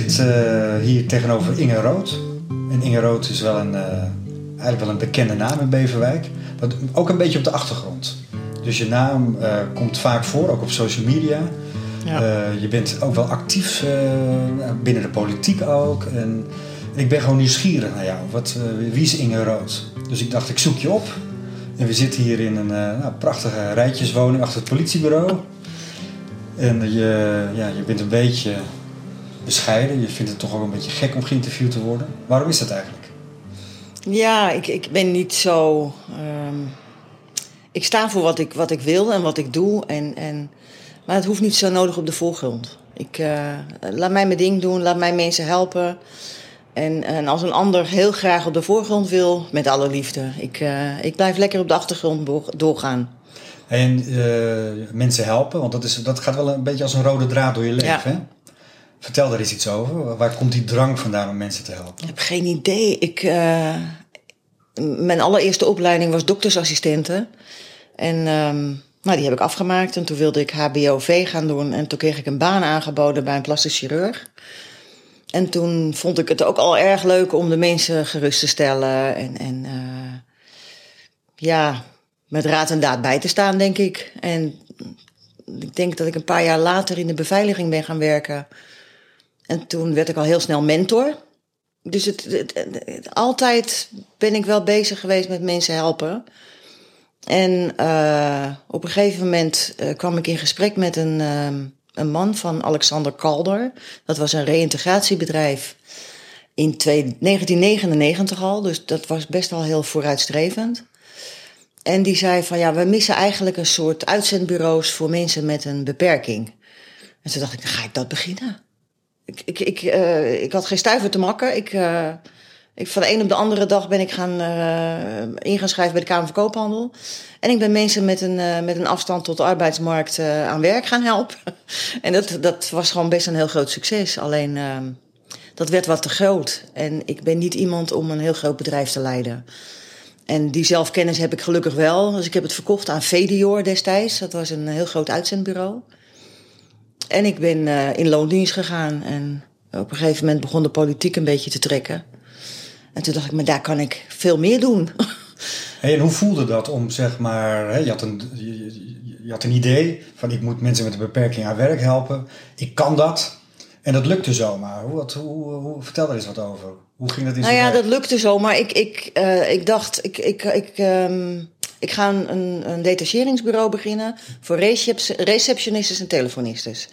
zit uh, hier tegenover Inge Rood. En Inge Rood is wel een, uh, eigenlijk wel een bekende naam in Beverwijk. Maar ook een beetje op de achtergrond. Dus je naam uh, komt vaak voor, ook op social media. Ja. je bent ook wel actief binnen de politiek ook. En ik ben gewoon nieuwsgierig naar jou. Wat, wie is Inge Rood? Dus ik dacht, ik zoek je op. En we zitten hier in een nou, prachtige rijtjeswoning achter het politiebureau. En je, ja, je bent een beetje bescheiden. Je vindt het toch ook een beetje gek om geïnterviewd te worden. Waarom is dat eigenlijk? Ja, ik, ik ben niet zo. Um, ik sta voor wat ik, wat ik wil en wat ik doe. En, en, maar het hoeft niet zo nodig op de voorgrond. Ik, uh, laat mij mijn ding doen, laat mij mensen helpen. En, en als een ander heel graag op de voorgrond wil, met alle liefde. Ik, uh, ik blijf lekker op de achtergrond doorgaan. En uh, mensen helpen, want dat, is, dat gaat wel een beetje als een rode draad door je leven. Ja. Hè? Vertel daar eens iets over. Waar komt die drang vandaan om mensen te helpen? Ik heb geen idee. Ik, uh, mijn allereerste opleiding was doktersassistente. En um, nou, die heb ik afgemaakt. En toen wilde ik HBOV gaan doen. En toen kreeg ik een baan aangeboden bij een plastisch chirurg. En toen vond ik het ook al erg leuk om de mensen gerust te stellen. En, en uh, ja, met raad en daad bij te staan, denk ik. En ik denk dat ik een paar jaar later in de beveiliging ben gaan werken. En toen werd ik al heel snel mentor. Dus het, het, altijd ben ik wel bezig geweest met mensen helpen. En uh, op een gegeven moment uh, kwam ik in gesprek met een, uh, een man van Alexander Calder. Dat was een reïntegratiebedrijf in 1999 al. Dus dat was best wel heel vooruitstrevend. En die zei van ja, we missen eigenlijk een soort uitzendbureaus voor mensen met een beperking. En toen dacht ik, ga ik dat beginnen. Ik, ik, uh, ik had geen stuiver te makken. Ik, uh, ik, van de een op de andere dag ben ik gaan uh, in gaan schrijven bij de Kamer van Koophandel. En ik ben mensen met een, met een afstand tot de arbeidsmarkt aan werk gaan helpen. en dat, dat was gewoon best een heel groot succes. Alleen dat werd wat te groot. En ik ben niet iemand om een heel groot bedrijf te leiden. En die zelfkennis heb ik gelukkig wel. Dus ik heb het verkocht aan Vedior destijds. Dat was een heel groot uitzendbureau. En ik ben uh, in loondienst gegaan. En op een gegeven moment begon de politiek een beetje te trekken. En toen dacht ik, maar daar kan ik veel meer doen. Hey, en hoe voelde dat om, zeg maar, hè, je, had een, je, je, had een idee van ik moet mensen met een beperking aan werk helpen. Ik kan dat. En dat lukte zomaar. Hoe, wat, hoe, hoe, vertel er eens wat over. Hoe ging dat in Nou ja, dat lukte zo. Maar ik, ik, uh, ik dacht, ik, ik, ik, um, ik ga een, een detacheringsbureau beginnen voor receptionistes en telefonistes.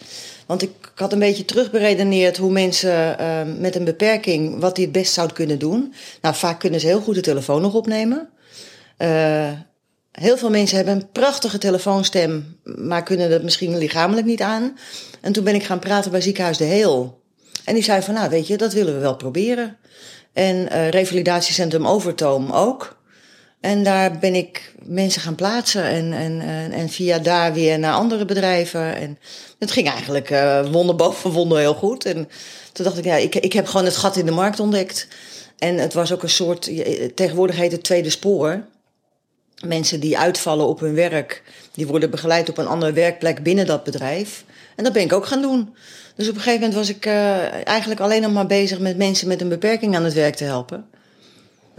Want ik had een beetje terugberedeneerd hoe mensen uh, met een beperking, wat die het best zouden kunnen doen. Nou, vaak kunnen ze heel goed de telefoon nog opnemen. Uh, heel veel mensen hebben een prachtige telefoonstem, maar kunnen dat misschien lichamelijk niet aan. En toen ben ik gaan praten bij Ziekenhuis de Heel. En die zei van, nou weet je, dat willen we wel proberen. En uh, revalidatiecentrum Overtoom ook. En daar ben ik mensen gaan plaatsen en, en, en, via daar weer naar andere bedrijven. En het ging eigenlijk uh, wonder boven wonder heel goed. En toen dacht ik, ja, ik, ik heb gewoon het gat in de markt ontdekt. En het was ook een soort, tegenwoordig heet het tweede spoor. Mensen die uitvallen op hun werk, die worden begeleid op een andere werkplek binnen dat bedrijf. En dat ben ik ook gaan doen. Dus op een gegeven moment was ik uh, eigenlijk alleen nog maar bezig met mensen met een beperking aan het werk te helpen.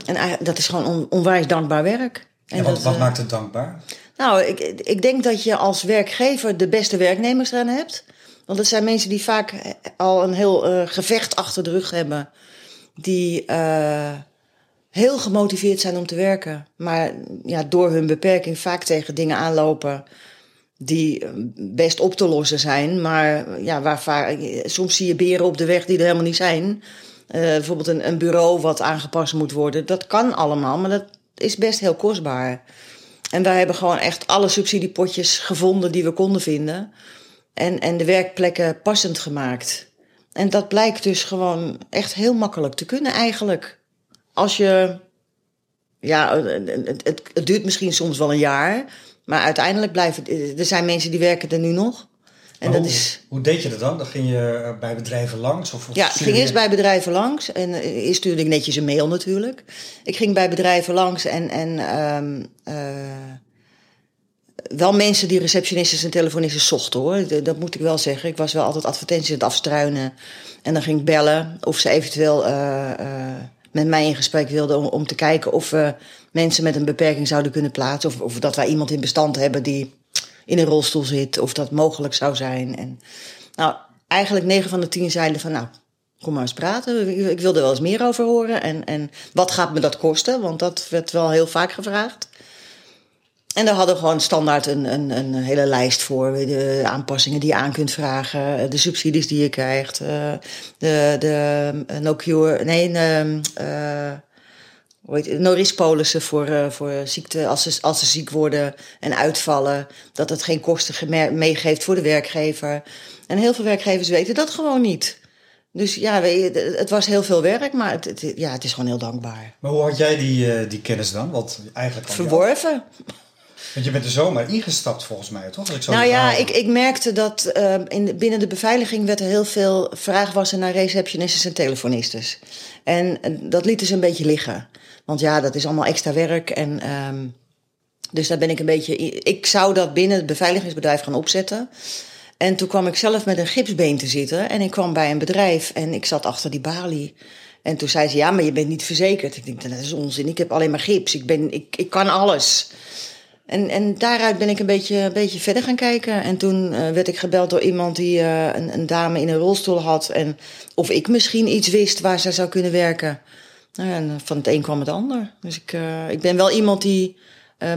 En dat is gewoon on, onwijs dankbaar werk. En, wat, wat uh, maakt het dankbaar? Nou, ik, ik denk dat je als werkgever de beste werknemers eraan hebt. Want het zijn mensen die vaak al een heel uh, gevecht achter de rug hebben. Die heel gemotiveerd zijn om te werken. Maar ja, door hun beperking vaak tegen dingen aanlopen die best op te lossen zijn. Maar ja, waar, soms zie je beren op de weg die er helemaal niet zijn. Uh, bijvoorbeeld een, een bureau wat aangepast moet worden. Dat kan allemaal, maar dat is best heel kostbaar. En wij hebben gewoon echt alle subsidiepotjes gevonden die we konden vinden. En, en de werkplekken passend gemaakt. En dat blijkt dus gewoon echt heel makkelijk te kunnen eigenlijk. Als je, ja, het, het, het duurt misschien soms wel een jaar. Maar uiteindelijk blijven, er zijn mensen die werken er nu nog. En dat hoe, is... hoe deed je dat dan? Dan ging je bij bedrijven langs? Of, of ja, ik ging eerst bij bedrijven langs. En uh, eerst stuurde ik netjes een mail natuurlijk. Ik ging bij bedrijven langs en, en um, uh, wel mensen die receptionistes en telefonisten zochten hoor. Dat, dat moet ik wel zeggen. Ik was wel altijd advertenties aan het afstruinen. En dan ging ik bellen of ze eventueel uh, uh, met mij in gesprek wilden om, om te kijken of we mensen met een beperking zouden kunnen plaatsen. Of, of dat wij iemand in bestand hebben die in een rolstoel zit, of dat mogelijk zou zijn. En nou, eigenlijk 9 van de 10 zeiden van nou, kom maar eens praten. Ik wil er wel eens meer over horen. En, en wat gaat me dat kosten? Want dat werd wel heel vaak gevraagd. En daar hadden we gewoon standaard een, een, een hele lijst voor. De aanpassingen die je aan kunt vragen. De subsidies die je krijgt. De, de no cure, nee, uh, no-risk voor, uh, voor ziekte als ze, als ze ziek worden en uitvallen. Dat het geen kosten meegeeft voor de werkgever. En heel veel werkgevers weten dat gewoon niet. Dus ja, het was heel veel werk, maar het, het, ja, het is gewoon heel dankbaar. Maar hoe had jij die, uh, die kennis dan? Want eigenlijk Verworven. Want je bent er zomaar ingestapt volgens mij, toch? Ik nou ja, ik, ik merkte dat uh, in, binnen de beveiliging werd er heel veel vraag was naar receptionistes en telefonistes. En dat lieten ze een beetje liggen. Want ja, dat is allemaal extra werk. En um, dus daar ben ik een beetje. Ik zou dat binnen het beveiligingsbedrijf gaan opzetten. En toen kwam ik zelf met een gipsbeen te zitten. En ik kwam bij een bedrijf en ik zat achter die balie. En toen zei ze: Ja, maar je bent niet verzekerd. Ik denk: Dat is onzin. Ik heb alleen maar gips. Ik, ben, ik, ik kan alles. En, en daaruit ben ik een beetje, een beetje verder gaan kijken. En toen uh, werd ik gebeld door iemand die uh, een, een, dame in een rolstoel had. En of ik misschien iets wist waar zij zou kunnen werken. Nou en van het een kwam het ander. Dus ik, uh, ik ben wel iemand die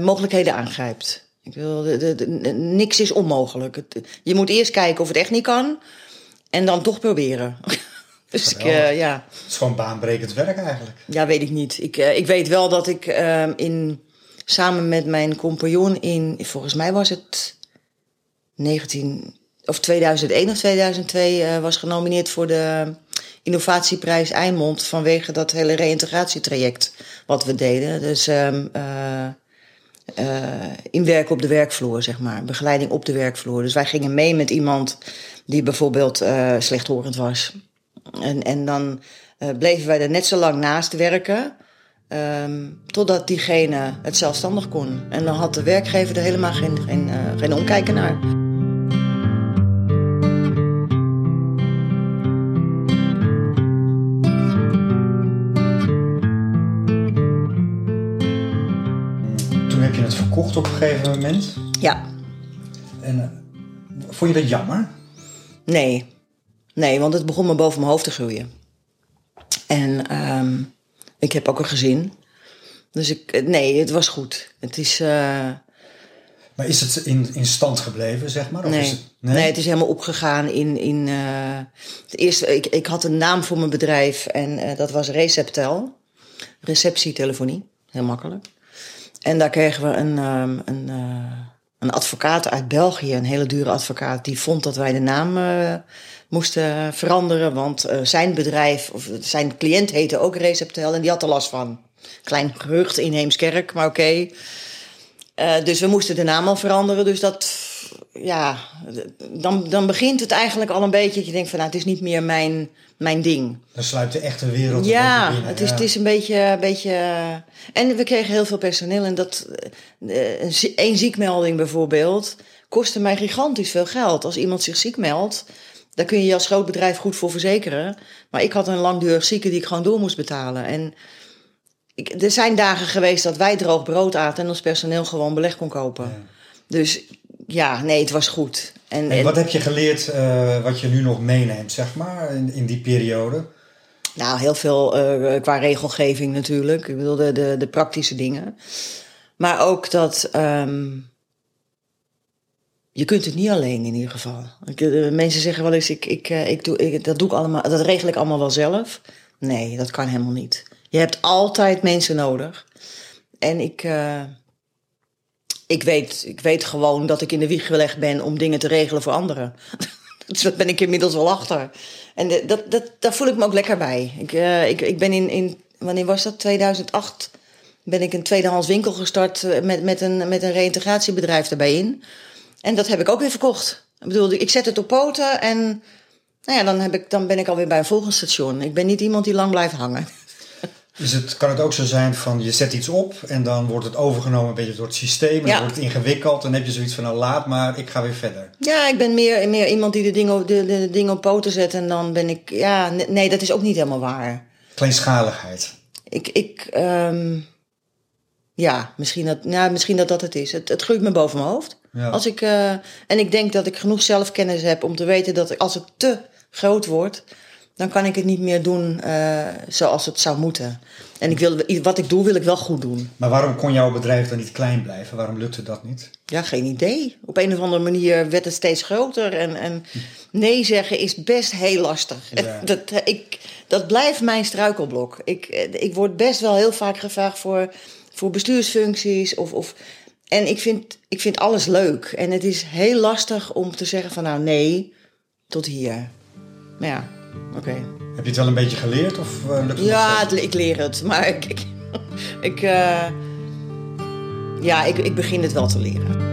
mogelijkheden aangrijpt. Ik wil, de, de, niks is onmogelijk. Het, je moet eerst kijken of het echt niet kan. En dan toch proberen. dus ik, ja. Het is gewoon baanbrekend werk eigenlijk. Ja, weet ik niet. Ik, ik weet wel dat ik in samen met mijn compagnon in, volgens mij was het 19 of 2001 of 2002 uh, was genomineerd voor de innovatieprijs Eindmond vanwege dat hele reïntegratietraject wat we deden. Dus um, uh, uh, inwerken op de werkvloer, zeg maar. Begeleiding op de werkvloer. Dus wij gingen mee met iemand die bijvoorbeeld uh, slechthorend was. En, en dan bleven wij er net zo lang naast werken Um, totdat diegene het zelfstandig kon. En dan had de werkgever er helemaal geen, geen, geen omkijken naar. Op een gegeven moment. Ja. En uh, vond je dat jammer? Nee. Nee, want het begon me boven mijn hoofd te groeien. En um, ik heb ook een gezin. Dus ik, eh, nee, het was goed. Het is. Uh... Maar is het in, in stand gebleven, zeg maar? Of nee. Is het, nee? nee? het is helemaal opgegaan in. in uh... het eerste, ik, ik had een naam voor mijn bedrijf en uh, dat was Receptel. Receptietelefonie. Heel makkelijk. En daar kregen we een, um, een, een advocaat uit België, een hele dure advocaat, die vond dat wij de naam moesten veranderen. Want uh, zijn bedrijf, of zijn cliënt heette ook Receptel en die had er last van. Klein gerucht in Heemskerk, maar oké. Dus we moesten de naam al veranderen. Dus dat, ja, dan, dan begint het eigenlijk al een beetje dat je denkt van nou, het is niet meer mijn, mijn ding. Dan sluit de echte wereld ja, binnen. Het is, ja, het is een beetje, een beetje... En we kregen heel veel personeel en dat... Een ziekmelding bijvoorbeeld kostte mij gigantisch veel geld. Als iemand zich ziek meldt, daar kun je je als groot bedrijf goed voor verzekeren. Maar ik had een langdurig zieke die ik gewoon door moest betalen. En ik, er zijn dagen geweest dat wij droog brood aten en ons personeel gewoon beleg kon kopen. Ja. Dus ja, nee, het was goed. En, en, wat heb je geleerd uh, wat je nu nog meeneemt, zeg maar, in, in die periode? Nou, heel veel uh, qua regelgeving natuurlijk. Ik bedoel, de, de, de praktische dingen. Maar ook dat. Um, je kunt het niet alleen in ieder geval. Ik, uh, mensen zeggen wel eens, ik, ik, ik doe, ik, dat, doe ik allemaal, dat regel ik allemaal wel zelf. Nee, dat kan helemaal niet. Je hebt altijd mensen nodig. En ik, uh, ik, weet, ik weet gewoon dat ik in de wieg gelegd ben om dingen te regelen voor anderen. dus dat ben ik inmiddels wel achter. En dat, dat, daar voel ik me ook lekker bij. Ik, ik, ik ben in, in, wanneer was dat? 2008 ben ik een tweedehands winkel gestart met, met een, met een reïntegratiebedrijf erbij in. En dat heb ik ook weer verkocht. Ik bedoel, ik zet het op poten en nou ja, dan, heb ik, dan ben ik alweer bij een volgend station. Ik ben niet iemand die lang blijft hangen. Is het, kan het ook zo zijn van je zet iets op en dan wordt het overgenomen een beetje door het systeem. En Ja. dan wordt het ingewikkeld. Dan heb je zoiets van nou laat maar, ik ga weer verder. Ja, ik ben meer, meer iemand die de dingen, op- de, de, de dingen op poten zet. En dan ben ik... Ja, nee, dat is ook niet helemaal waar. Kleinschaligheid. Ik... ik ehm, ja, misschien dat, nou, misschien dat dat het is. Het, het groeit me boven mijn hoofd. Ja. Als ik, eh, en ik denk dat ik genoeg zelfkennis heb om te weten dat als het te groot wordt, dan kan ik het niet meer doen eh, zoals het zou moeten. En ik wil, wat ik doe, wil ik wel goed doen. Maar waarom kon jouw bedrijf dan niet klein blijven? Waarom lukte dat niet? Ja, geen idee. Op een of andere manier werd het steeds groter. En, en nee zeggen is best heel lastig. Ja. Dat, ik, dat blijft mijn struikelblok. Ik, eh, ik word best wel heel vaak gevraagd voor, voor bestuursfuncties. Of, of, en ik vind, ik vind alles leuk. En het is heel lastig om te zeggen van nou nee, tot hier. Maar ja, oké. Heb je het wel een beetje geleerd of eh, lukt het Ja, het- ik leer het. Maar ik, ik, ik, eh, ja, ik, ik begin het wel te leren.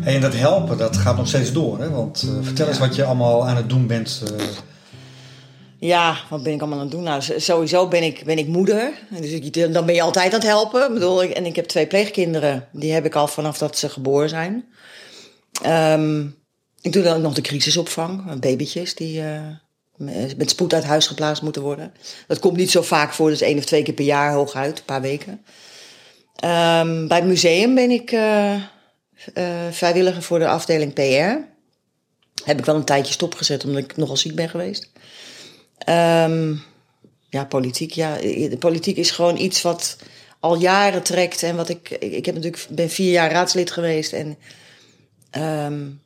Hey, en dat helpen, dat gaat nog steeds door. Hè? Want eh, vertel eens wat je allemaal aan het doen bent. Ja, wat ben ik allemaal aan het doen? Nou, sowieso ben ik, ben ik moeder. Dus ik, dan ben je altijd aan het helpen. Ik bedoel, en ik heb twee pleegkinderen. Die heb ik al vanaf dat ze geboren zijn. Ehm, ik doe dan ook nog de crisisopvang. Babytjes die eh, met spoed uit huis geplaatst moeten worden. Dat komt niet zo vaak voor. Dus één of twee keer per jaar hooguit. Een paar weken. Ehm, bij het museum ben ik eh, vrijwilliger voor de afdeling PR. Heb ik wel een tijdje stopgezet omdat ik nogal ziek ben geweest. Ehm, ja, politiek. Ja, de politiek is gewoon iets wat al jaren trekt. En wat ik. Ik heb natuurlijk, ben vier jaar raadslid geweest. En. We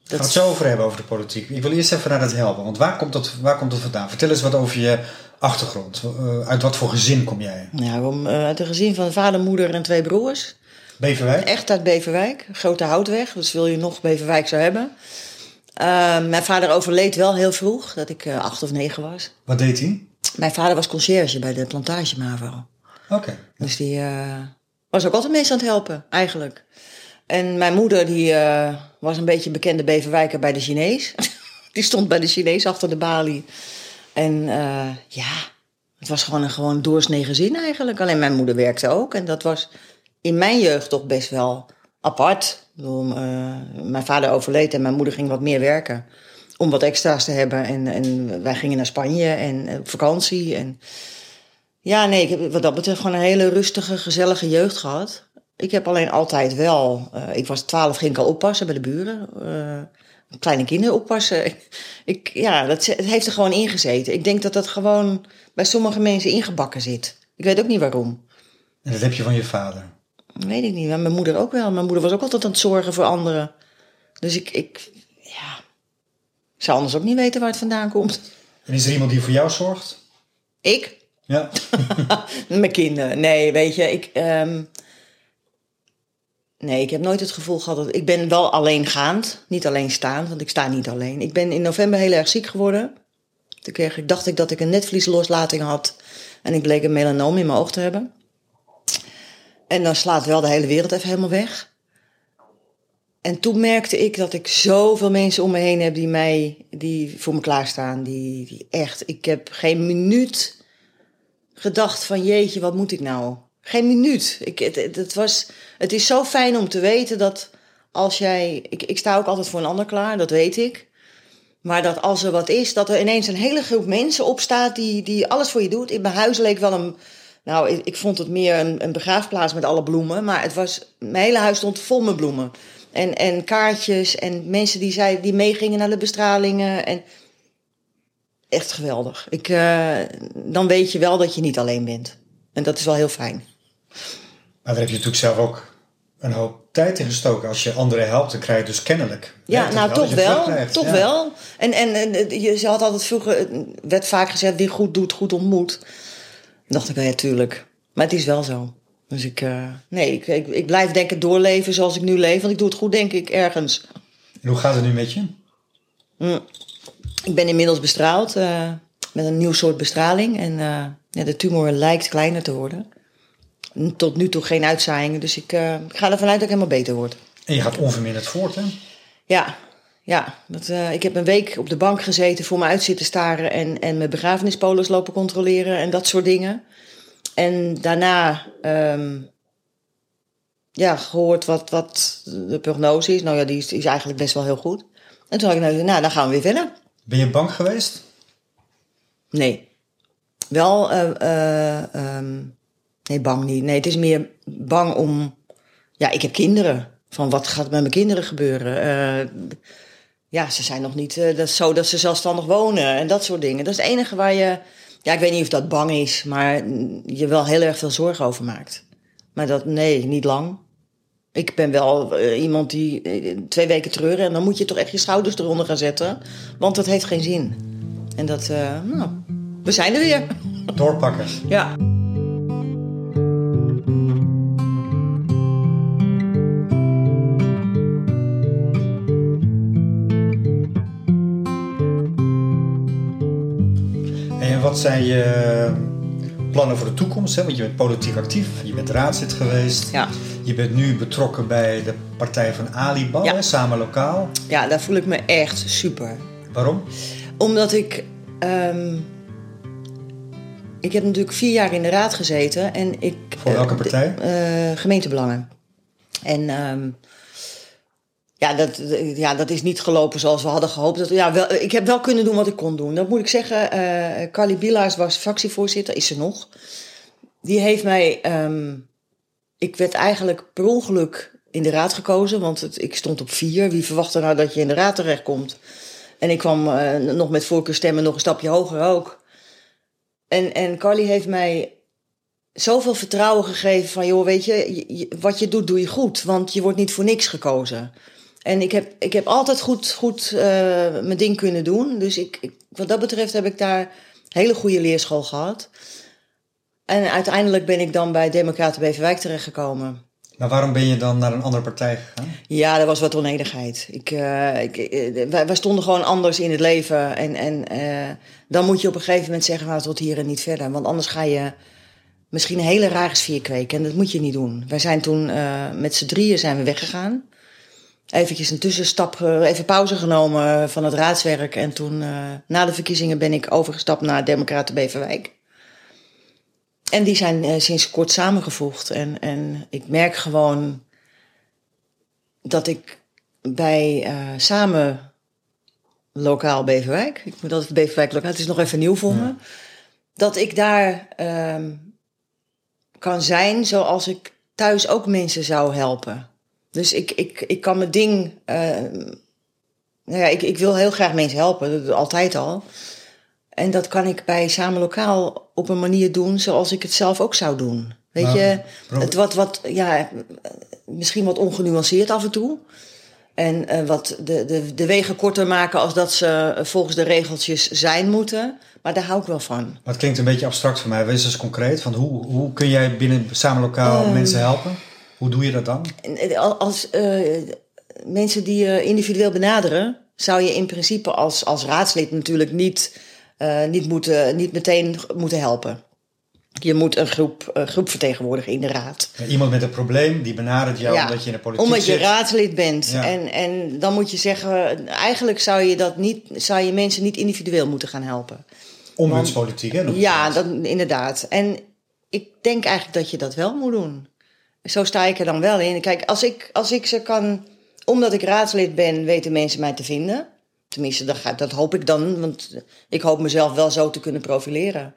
dat, gaan het zo over hebben over de politiek. Ik wil eerst even naar dat helpen. Want waar komt dat, waar komt dat vandaan? Vertel eens wat over je achtergrond. Eh, uit wat voor gezin kom jij? om, eh, uit een gezin van vader, moeder en twee broers. Beverwijk? Echt uit Beverwijk. Grote houtweg. Dus wil je nog Beverwijk zou hebben. Ehm, mijn vader overleed wel heel vroeg. Dat ik eh, acht of negen was. Wat deed hij? Mijn vader was conciërge bij de plantage Mavo. Oké. Dus die eh, was ook altijd mensen aan het helpen, eigenlijk. En mijn moeder die, eh, was een beetje een bekende Beverwijker bij de Chinees. die stond bij de Chinees achter de balie. En ja, het was gewoon een gewoon doorsnee gezin eigenlijk. Alleen mijn moeder werkte ook. En dat was in mijn jeugd toch best wel apart. Eh, mijn vader overleed en mijn moeder ging wat meer werken. Om wat extra's te hebben. En, en wij gingen naar Spanje en eh, op vakantie. En ja, nee, ik heb wat dat betreft gewoon een hele rustige, gezellige jeugd gehad. Ik heb alleen altijd wel... eh, ik was twaalf, ging ik al oppassen bij de buren. kleine kinderen oppassen. Ik, ja, dat het heeft er gewoon ingezeten. Ik denk dat dat gewoon bij sommige mensen ingebakken zit. Ik weet ook niet waarom. En dat heb je van je vader. Weet ik niet. Maar mijn moeder ook wel. Mijn moeder was ook altijd aan het zorgen voor anderen. Dus ik, ik ja, ik zou anders ook niet weten waar het vandaan komt. En is er iemand die voor jou zorgt? Ik? Ja. Mijn kinderen. Nee, weet je, ik. ehm, nee, ik heb nooit het gevoel gehad dat. Ik ben wel alleengaand. Niet alleen staand, want ik sta niet alleen. Ik ben in november heel erg ziek geworden. Toen kreeg ik, dacht ik dat ik een netvliesloslating had. En ik bleek een melanoom in mijn oog te hebben. En dan slaat wel de hele wereld even helemaal weg. En toen merkte ik dat ik zoveel mensen om me heen heb die mij, die voor me klaarstaan. Die, die echt, ik heb geen minuut gedacht van jeetje, wat moet ik nou? Geen minuut. Ik, het, het, was, het is zo fijn om te weten dat als jij... Ik, ik sta ook altijd voor een ander klaar, dat weet ik. Maar dat als er wat is, dat er ineens een hele groep mensen opstaat die, die alles voor je doet. In mijn huis leek wel een... Nou, ik, ik vond het meer een, een begraafplaats met alle bloemen. Maar het was, mijn hele huis stond vol met bloemen. En, en kaartjes en mensen die, zei, die meegingen naar de bestralingen. En echt geweldig. Ik, eh, dan weet je wel dat je niet alleen bent. En dat is wel heel fijn. Maar daar heb je natuurlijk zelf ook een hoop tijd in gestoken. Als je anderen helpt, dan krijg je dus kennelijk. Ja, nou toch je wel. Toch Ja. wel. En, en, en je ze had altijd vroeger, het werd vaak gezegd, wie goed doet, goed ontmoet. Dacht ik, ja, tuurlijk. Maar het is wel zo. Dus ik, eh, nee, ik, ik, ik blijf denk ik doorleven zoals ik nu leef. Want ik doe het goed, denk ik, ergens. En hoe gaat het nu met je? Ik ben inmiddels bestraald eh, met een nieuw soort bestraling. En eh, ja, de tumor lijkt kleiner te worden. Tot nu toe geen uitzaaiingen. Dus ik, ik ga ervan uit dat ik helemaal beter word. En je gaat onverminderd voort, hè? Ja, ja. Dat, eh, ik heb een week op de bank gezeten, voor me uit zitten staren en, en mijn begrafenispolis lopen controleren en dat soort dingen. En daarna ehm, ja, gehoord wat, wat de prognose is. Nou ja, die is, is eigenlijk best wel heel goed. En toen had ik nou, nou, dan gaan we weer verder. Ben je bang geweest? Nee. Wel, eh, eh, ehm, nee, bang niet. Nee, het is meer bang om. Ja, ik heb kinderen. Van wat gaat met mijn kinderen gebeuren? Ja, ze zijn nog niet dat is zo dat ze zelfstandig wonen en dat soort dingen. Dat is het enige waar je. Ja, ik weet niet of dat bang is, maar je wel heel erg veel zorgen over maakt. Maar dat, nee, niet lang. Ik ben wel iemand die twee weken treuren en dan moet je toch echt je schouders eronder gaan zetten. Want dat heeft geen zin. En dat, nou, we zijn er weer. Doorpakken. Ja. Wat zijn je plannen voor de toekomst? Hè? Want je bent politiek actief, je bent raadslid geweest. Ja. Je bent nu betrokken bij de partij van Ali Bal, Ja. samen lokaal. ja, daar voel ik me echt super. Waarom? Omdat ik. ehm, ik heb natuurlijk vier jaar in de raad gezeten en ik. Voor welke eh, partij? eh, gemeentebelangen. En ehm, ja, dat, ja, dat is niet gelopen zoals we hadden gehoopt. Dat, ja, wel, ik heb wel kunnen doen wat ik kon doen. Dat moet ik zeggen. eh Carly Bielaars was fractievoorzitter, is ze nog. Die heeft mij. ehm, ik werd eigenlijk per ongeluk in de raad gekozen, want het, ik stond op vier. Wie verwacht er nou dat je in de raad terechtkomt? En ik kwam eh, nog met voorkeurstemmen nog een stapje hoger ook. En, en Carly heeft mij zoveel vertrouwen gegeven van, joh, weet je- wat je doet, doe je goed. Want je wordt niet voor niks gekozen. En ik heb, ik heb altijd goed, goed eh, mijn ding kunnen doen. Dus ik, ik, wat dat betreft heb ik daar een hele goede leerschool gehad. En uiteindelijk ben ik dan bij Democraten Beverwijk terechtgekomen. Maar waarom ben je dan naar een andere partij gegaan? Ja, er was wat oneenigheid. Ik, eh, ik, eh, wij, wij stonden gewoon anders in het leven. En, en dan moet je op een gegeven moment zeggen, nou, tot hier en niet verder. Want anders ga je misschien een hele rare sfeer kweken. En dat moet je niet doen. Wij zijn toen met z'n drieën zijn we weggegaan. Eventjes een tussenstap, eh, even pauze genomen van het raadswerk. En toen, eh, na de verkiezingen, ben ik overgestapt naar Democraten Beverwijk. En die zijn eh, sinds kort samengevoegd. En, en ik merk gewoon dat ik bij samen lokaal Beverwijk, ik moet altijd Beverwijk lokaal, het is nog even nieuw voor me, dat ik daar ehm, kan zijn zoals ik thuis ook mensen zou helpen. Dus ik, ik, ik kan mijn ding, ehm, nou ja, ik, ik wil heel graag mensen helpen, dat doe ik altijd al. En dat kan ik bij samen lokaal op een manier doen zoals ik het zelf ook zou doen. Weet je, het wat, wat, ja, misschien wat ongenuanceerd af en toe. En eh, wat de, de, de wegen korter maken als dat ze volgens de regeltjes zijn moeten. Maar daar hou ik wel van. Maar het klinkt een beetje abstract voor mij. Wees eens concreet. Van hoe, hoe kun jij binnen samen lokaal Ehm. mensen helpen? Hoe doe je dat dan? Eh, al- Als eh, mensen die je individueel benaderen, zou je in principe als, als raadslid natuurlijk niet, eh, niet, moeten, niet meteen moeten helpen. Je moet een groep, een groep vertegenwoordigen in de raad. Iemand met een probleem die benadert jou Ja, omdat je in de politiek Omdat je zit. raadslid bent. Ja. En, en dan moet je zeggen, eigenlijk zou je, dat niet, zou je mensen niet individueel moeten gaan helpen. Ombudspolitiek, hè? Ja, dat, inderdaad. En ik denk eigenlijk dat je dat wel moet doen. Zo sta ik er dan wel in. Kijk, als ik, als ik ze kan... Omdat ik raadslid ben, weten mensen mij te vinden. Tenminste, dat, gaat, dat hoop ik dan. Want ik hoop mezelf wel zo te kunnen profileren.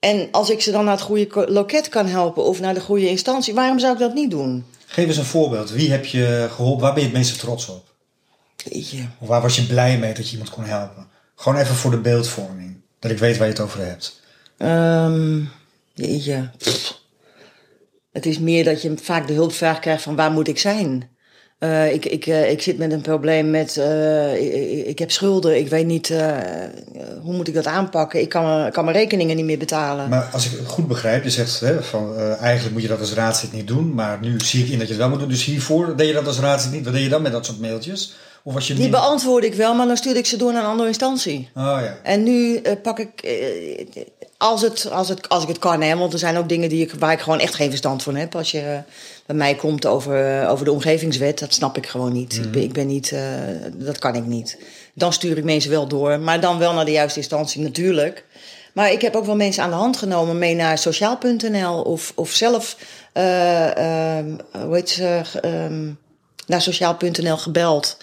En als ik ze dan naar het goede loket kan helpen... of naar de goede instantie, waarom zou ik dat niet doen? Geef eens een voorbeeld. Wie heb je geholpen? Waar ben je het meeste trots op? Weet je. Of waar was je blij mee dat je iemand kon helpen? Gewoon even voor de beeldvorming. Dat ik weet waar je het over hebt. Ehm jeetje. Pff. Het is meer dat je vaak de hulpvraag krijgt van waar moet ik zijn? Eh, ik, ik, eh, ik zit met een probleem met, eh, ik, ik heb schulden, ik weet niet, hoe moet ik dat aanpakken? Ik kan, mijn- kan mijn rekeningen niet meer betalen. Maar als ik het goed begrijp, je zegt hè, van eigenlijk moet je dat als raadslid niet doen. Maar nu zie ik in dat je het wel moet doen. Dus hiervoor deed je dat als raadslid niet. Wat deed je dan met dat soort mailtjes? Of was je Die niet... beantwoordde ik wel, maar dan stuurde ik ze door naar een andere instantie. Oh ja. En nu pak ik, als, het, als, het, als ik het kan, hè, want er zijn ook dingen die ik, waar ik gewoon echt geen verstand van heb. Als je eh, bij mij komt over, eh, over de omgevingswet, dat snap ik gewoon niet. Ik, ben, ik ben niet, eh, dat kan ik niet. Dan stuur ik mensen wel door, maar dan wel naar de juiste instantie natuurlijk. Maar ik heb ook wel mensen aan de hand genomen mee naar sociaal.nl of, of zelf, eh, ehm, hoe heet ze, ehm, naar sociaal.nl gebeld.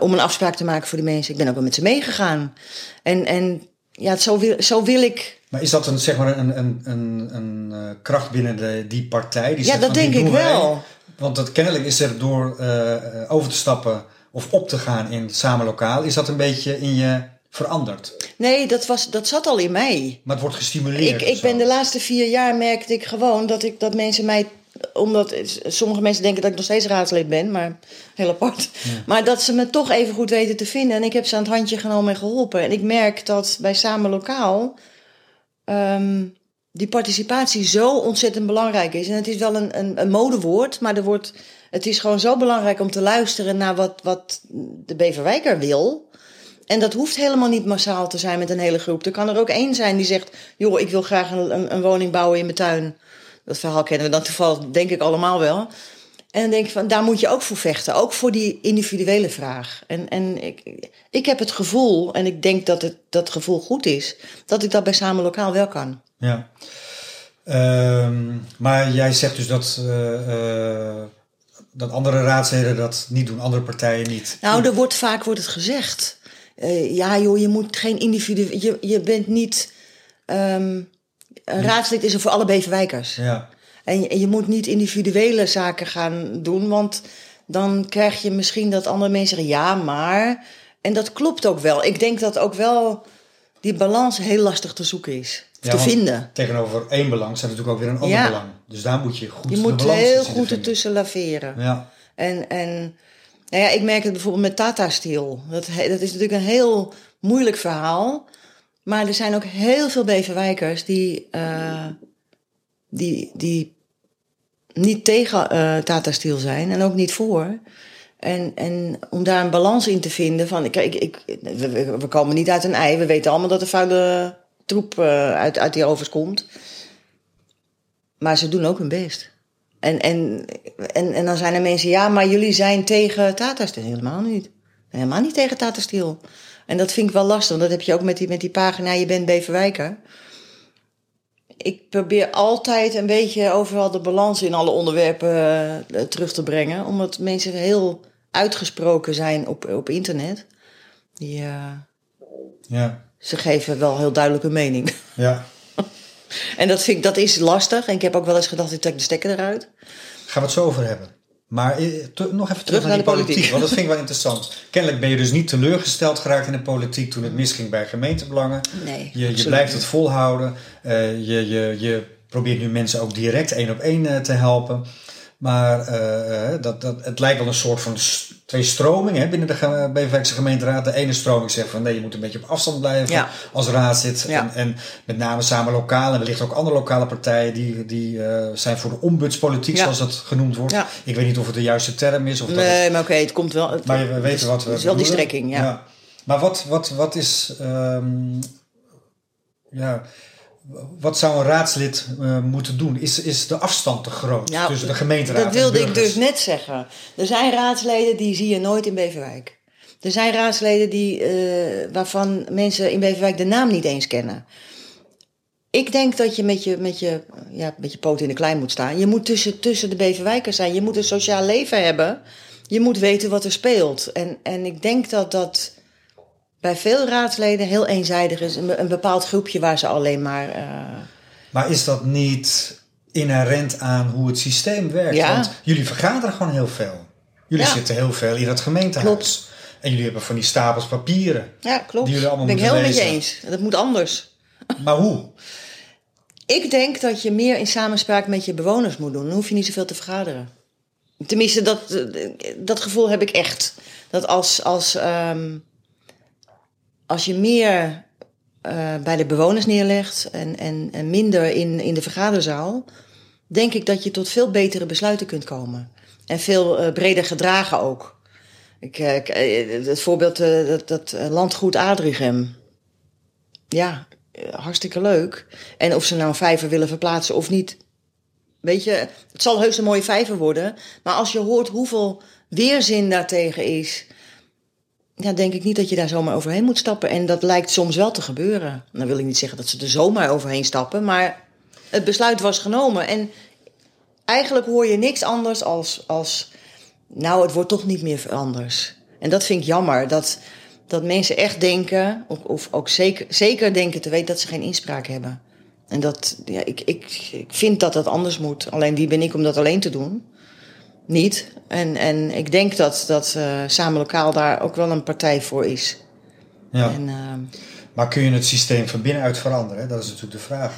om een afspraak te maken voor die mensen. Ik ben ook wel met ze meegegaan. En, en ja, zo wil, zo wil ik. Maar is dat een, zeg maar een, een, een, een eh, kracht binnen de, die partij? Die Ja, zegt dat denk ik wij? wel. Want dat, kennelijk is er door eh, over te stappen of op te gaan in samen lokaal, is dat een beetje in je veranderd. Nee, dat, was, dat zat al in mij. Maar het wordt gestimuleerd. Ik, ik ben de laatste vier jaar merkte ik gewoon dat, ik, dat mensen mij. Omdat sommige mensen denken dat ik nog steeds raadslid ben, maar heel apart. Maar dat ze me toch even goed weten te vinden. En ik heb ze aan het handje genomen en geholpen. En ik merk dat bij Samen Lokaal ehm, die participatie zo ontzettend belangrijk is. En het is wel een, een, een modewoord, maar er wordt, het is gewoon zo belangrijk om te luisteren naar wat, wat de Beverwijker wil. En dat hoeft helemaal niet massaal te zijn met een hele groep. Er kan er ook één zijn die zegt: joh, ik wil graag een, een, een woning bouwen in mijn tuin. Dat verhaal kennen we dan toevallig, denk ik allemaal wel. En dan denk ik van, daar moet je ook voor vechten. Ook voor die individuele vraag. En, en ik, ik heb het gevoel, en ik denk dat het, dat gevoel goed is, dat ik dat bij Samen Lokaal wel kan. Ja. Ehm, maar jij zegt dus dat, eh, eh, dat andere raadsleden dat niet doen, andere partijen niet. Nou, er wordt vaak wordt het gezegd. Eh, ja, joh, je moet geen individu. Je, je bent niet. ehm, een raadslid is er voor alle Beverwijkers. Ja. En je, en je moet niet individuele zaken gaan doen, want dan krijg je misschien dat andere mensen zeggen ja, maar. En dat klopt ook wel. Ik denk dat ook wel die balans heel lastig te zoeken is. Ja, te vinden. Tegenover één belang staat natuurlijk ook weer een ander Ja. belang. Dus daar moet je goed Je moet heel goed ertussen laveren. Ja. En, en nou ja, ik merk het bijvoorbeeld met Tata Steel. Dat, dat is natuurlijk een heel moeilijk verhaal. Maar er zijn ook heel veel Beverwijkers die, eh, die, die niet tegen eh, Tata Steel zijn en ook niet voor. En, en om daar een balans in te vinden van, ik, ik, we, we- we komen niet uit een ei. We weten allemaal dat er vuile troep eh, uit, uit die ovens komt. Maar ze doen ook hun best. En, en, en, en dan zijn er mensen, ja, maar jullie zijn tegen Tata Steel. Helemaal niet. Helemaal niet tegen Tata Steel. En dat vind ik wel lastig, want dat heb je ook met die, met die pagina, je bent Beverwijker. Ik probeer altijd een beetje overal de balans in alle onderwerpen eh, terug te brengen. Omdat mensen heel uitgesproken zijn op, op internet. Die, eh, Ja. ze geven wel heel duidelijk een mening. ja. En dat, vind ik, dat is lastig. En ik heb ook wel eens gedacht, ik trek de stekker eruit. Gaan we het zo over hebben. Maar eh, nog even terug, naar naar, de die politiek, politiek. Want dat vind ik wel interessant. Kennelijk ben je dus niet teleurgesteld geraakt in de politiek toen het misging bij gemeentebelangen. Nee, Je, je blijft het volhouden. Eh, je, je, je probeert nu mensen ook direct één op één eh, te helpen. Maar dat, dat, het lijkt wel een soort van twee stromingen hè, binnen de ge- Beverwijkse gemeenteraad. De ene stroming zegt van nee, je moet een beetje op afstand blijven Ja. als raadslid. Ja. En, en met name samen lokaal. En wellicht ook andere lokale partijen die, die eh, zijn voor de ombudspolitiek, Ja. zoals dat genoemd wordt. Ik weet niet of het de juiste term is. Of dat het- Nee, maar oké, het komt wel. Het, maar we weten wat we Het is wel die strekking, ja. Maar wat, wat, wat is... ehm, ja, wat zou een raadslid eh, moeten doen? Is, is de afstand te groot Nou, tussen de gemeenteraad Dat en wilde ik dus net zeggen. Er zijn raadsleden die zie je nooit in Beverwijk. Er zijn raadsleden die, eh, waarvan mensen in Beverwijk de naam niet eens kennen. Ik denk dat je met je, met je, ja, met je poot in de klei moet staan. Je moet tussen, tussen de Beverwijkers zijn. Je moet een sociaal leven hebben. Je moet weten wat er speelt. En, en ik denk dat dat bij veel raadsleden heel eenzijdig is. Een, een bepaald groepje waar ze alleen maar... eh, Maar is dat niet inherent aan hoe het systeem werkt? Ja. Want jullie vergaderen gewoon heel veel. Jullie Ja. zitten heel veel in het gemeentehuis. Klopt. En jullie hebben van die stapels papieren. ja, klopt. Die jullie allemaal ben ik moeten helemaal met je lezen. eens. Dat moet anders. Maar hoe? Ik denk dat je meer in samenspraak met je bewoners moet doen. Dan hoef je niet zoveel te vergaderen. Tenminste, dat, dat gevoel heb ik echt. Dat als, als, ehm, als je meer eh, bij de bewoners neerlegt en, en, en minder in, in de vergaderzaal, denk ik dat je tot veel betere besluiten kunt komen. En veel eh, breder gedragen ook. Ik, eh, het voorbeeld, dat, dat landgoed Adrichem. Ja, hartstikke leuk. En of ze nou een vijver willen verplaatsen of niet. Weet je, het zal heus een mooie vijver worden. Maar als je hoort hoeveel weerzin daartegen is... Ja, denk ik niet dat je daar zomaar overheen moet stappen. En dat lijkt soms wel te gebeuren. Dan wil ik niet zeggen dat ze er zomaar overheen stappen. Maar het besluit was genomen. En eigenlijk hoor je niks anders als... als nou, het wordt toch niet meer anders. En dat vind ik jammer. Dat, dat mensen echt denken, of, of ook zeker, zeker denken te weten dat ze geen inspraak hebben. En dat, ja, ik, ik, ik vind dat dat anders moet. Alleen wie ben ik om dat alleen te doen? Niet. En, en ik denk dat, dat uh, Samen Lokaal daar ook wel een partij voor is. Ja. En, uh, maar kun je het systeem van binnenuit veranderen? Dat is natuurlijk de vraag.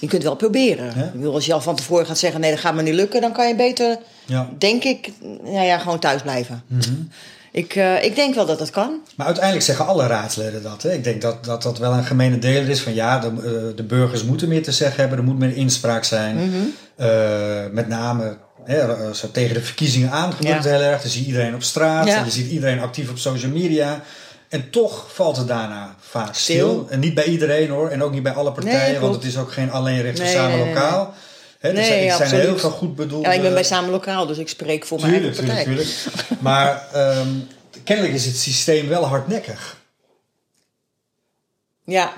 Je kunt wel proberen. Ja? Ik bedoel, als je al van tevoren gaat zeggen: nee, dat gaat me niet lukken, dan kan je beter, ja. denk ik, nou ja, gewoon thuis blijven. Mm -hmm. Ik, uh, ik denk wel dat dat kan. Maar uiteindelijk zeggen alle raadsleden dat. Hè? Ik denk dat, dat dat wel een gemene deler is van ja, de, uh, de burgers moeten meer te zeggen hebben, er moet meer inspraak zijn. Mm -hmm. uh, met name hè, zo tegen de verkiezingen aangemoedigd ja. heel erg. Dan zie je iedereen op straat, ja. en je ziet iedereen actief op social media. En toch valt het daarna vaak stil. stil. En niet bij iedereen hoor, en ook niet bij alle partijen, nee, want het is ook geen alleen recht voor nee, samen nee, lokaal. He, er zijn, er zijn heel veel goed bedoelde... Ja, ik ben bij Samen Lokaal, dus ik spreek voor tuurlijk, mijn eigen partij. Tuurlijk, tuurlijk. Maar um, kennelijk is het systeem wel hardnekkig. Ja.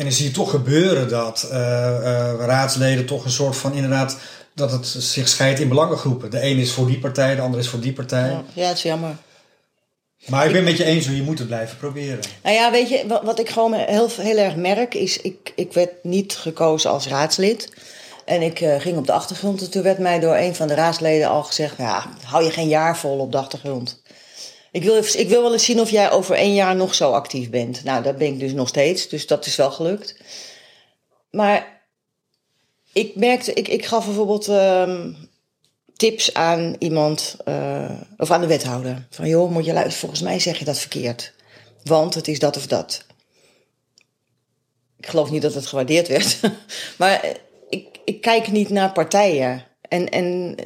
En dan zie je toch gebeuren dat uh, uh, raadsleden toch een soort van inderdaad... dat het zich scheidt in belangengroepen. De een is voor die partij, de ander is voor die partij. Ja, ja het is jammer. Maar ik ben met je eens, je moet het blijven proberen. Nou ja, weet je, wat, wat ik gewoon heel, heel erg merk is... Ik, ik werd niet gekozen als raadslid... En ik uh, ging op de achtergrond. En toen werd mij door een van de raadsleden al gezegd: ja, hou je geen jaar vol op de achtergrond. Ik wil, ik wil wel eens zien of jij over één jaar nog zo actief bent. Nou, dat ben ik dus nog steeds. Dus dat is wel gelukt. Maar ik merkte, ik, ik gaf bijvoorbeeld um, tips aan iemand, uh, of aan de wethouder. Van joh, moet je luisteren, volgens mij zeg je dat verkeerd. Want het is dat of dat. Ik geloof niet dat het gewaardeerd werd. maar ik, ik kijk niet naar partijen. En, en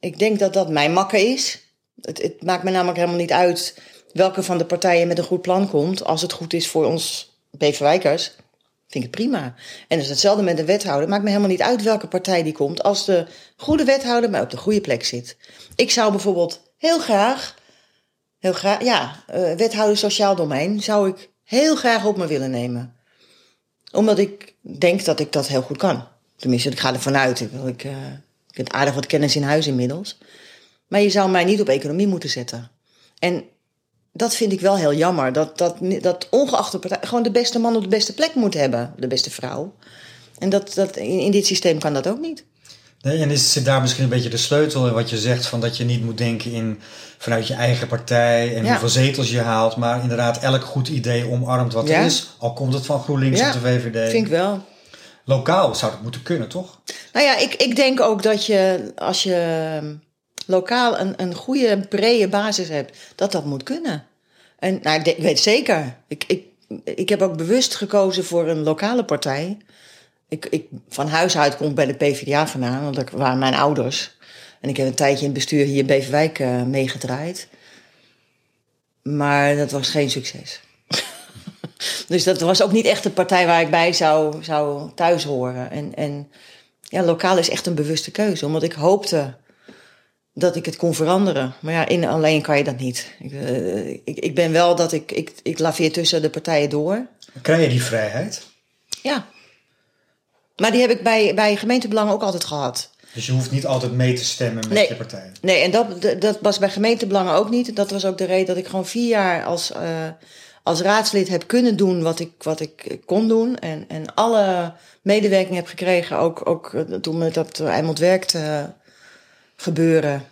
ik denk dat dat mijn makken is. Het, het maakt me namelijk helemaal niet uit welke van de partijen met een goed plan komt. Als het goed is voor ons Beverwijkers, vind ik het prima. En dat is hetzelfde met de wethouder. Maakt me helemaal niet uit welke partij die komt. Als de goede wethouder maar op de goede plek zit. Ik zou bijvoorbeeld heel graag, heel graag, ja, uh, wethouder sociaal domein zou ik heel graag op me willen nemen. Omdat ik denk dat ik dat heel goed kan. Tenminste, ik ga ervan uit. Ik, ik, uh, ik heb aardig wat kennis in huis inmiddels. Maar je zou mij niet op economie moeten zetten. En dat vind ik wel heel jammer. Dat, dat, dat ongeacht de partij gewoon de beste man op de beste plek moet hebben. De beste vrouw. En dat, dat, in, in dit systeem kan dat ook niet. Nee, en is, zit daar misschien een beetje de sleutel in wat je zegt... van dat je niet moet denken in, vanuit je eigen partij... en ja. hoeveel zetels je haalt... maar inderdaad elk goed idee omarmt wat ja. er is. Al komt het van GroenLinks ja, of de VVD. vind ik wel. Lokaal zou dat moeten kunnen, toch? Nou ja, ik, ik denk ook dat je als je lokaal een, een goede, brede basis hebt, dat dat moet kunnen. En nou, ik weet zeker. Ik, ik, ik heb ook bewust gekozen voor een lokale partij. Ik, ik van huis uit kom bij de PvdA vandaan, want dat waren mijn ouders. En ik heb een tijdje in het bestuur hier in Beverwijk uh, meegedraaid. Maar dat was geen succes. dus dat was ook niet echt de partij waar ik bij zou, zou thuis horen. En, en ja, lokaal is echt een bewuste keuze, omdat ik hoopte dat ik het kon veranderen. Maar ja, in alleen kan je dat niet. Ik, uh, ik, ik, ben wel dat ik, ik, ik laveer tussen de partijen door. Krijg je die vrijheid? Ja. Maar die heb ik bij, bij gemeentebelangen ook altijd gehad. Dus je hoeft niet altijd mee te stemmen met nee. je partij? Nee, en dat, dat was bij gemeentebelangen ook niet. Dat was ook de reden dat ik gewoon vier jaar als, uh, als raadslid heb kunnen doen wat ik, wat ik kon doen. En, en alle medewerking heb gekregen, ook, ook toen me dat Eimond werkte gebeuren.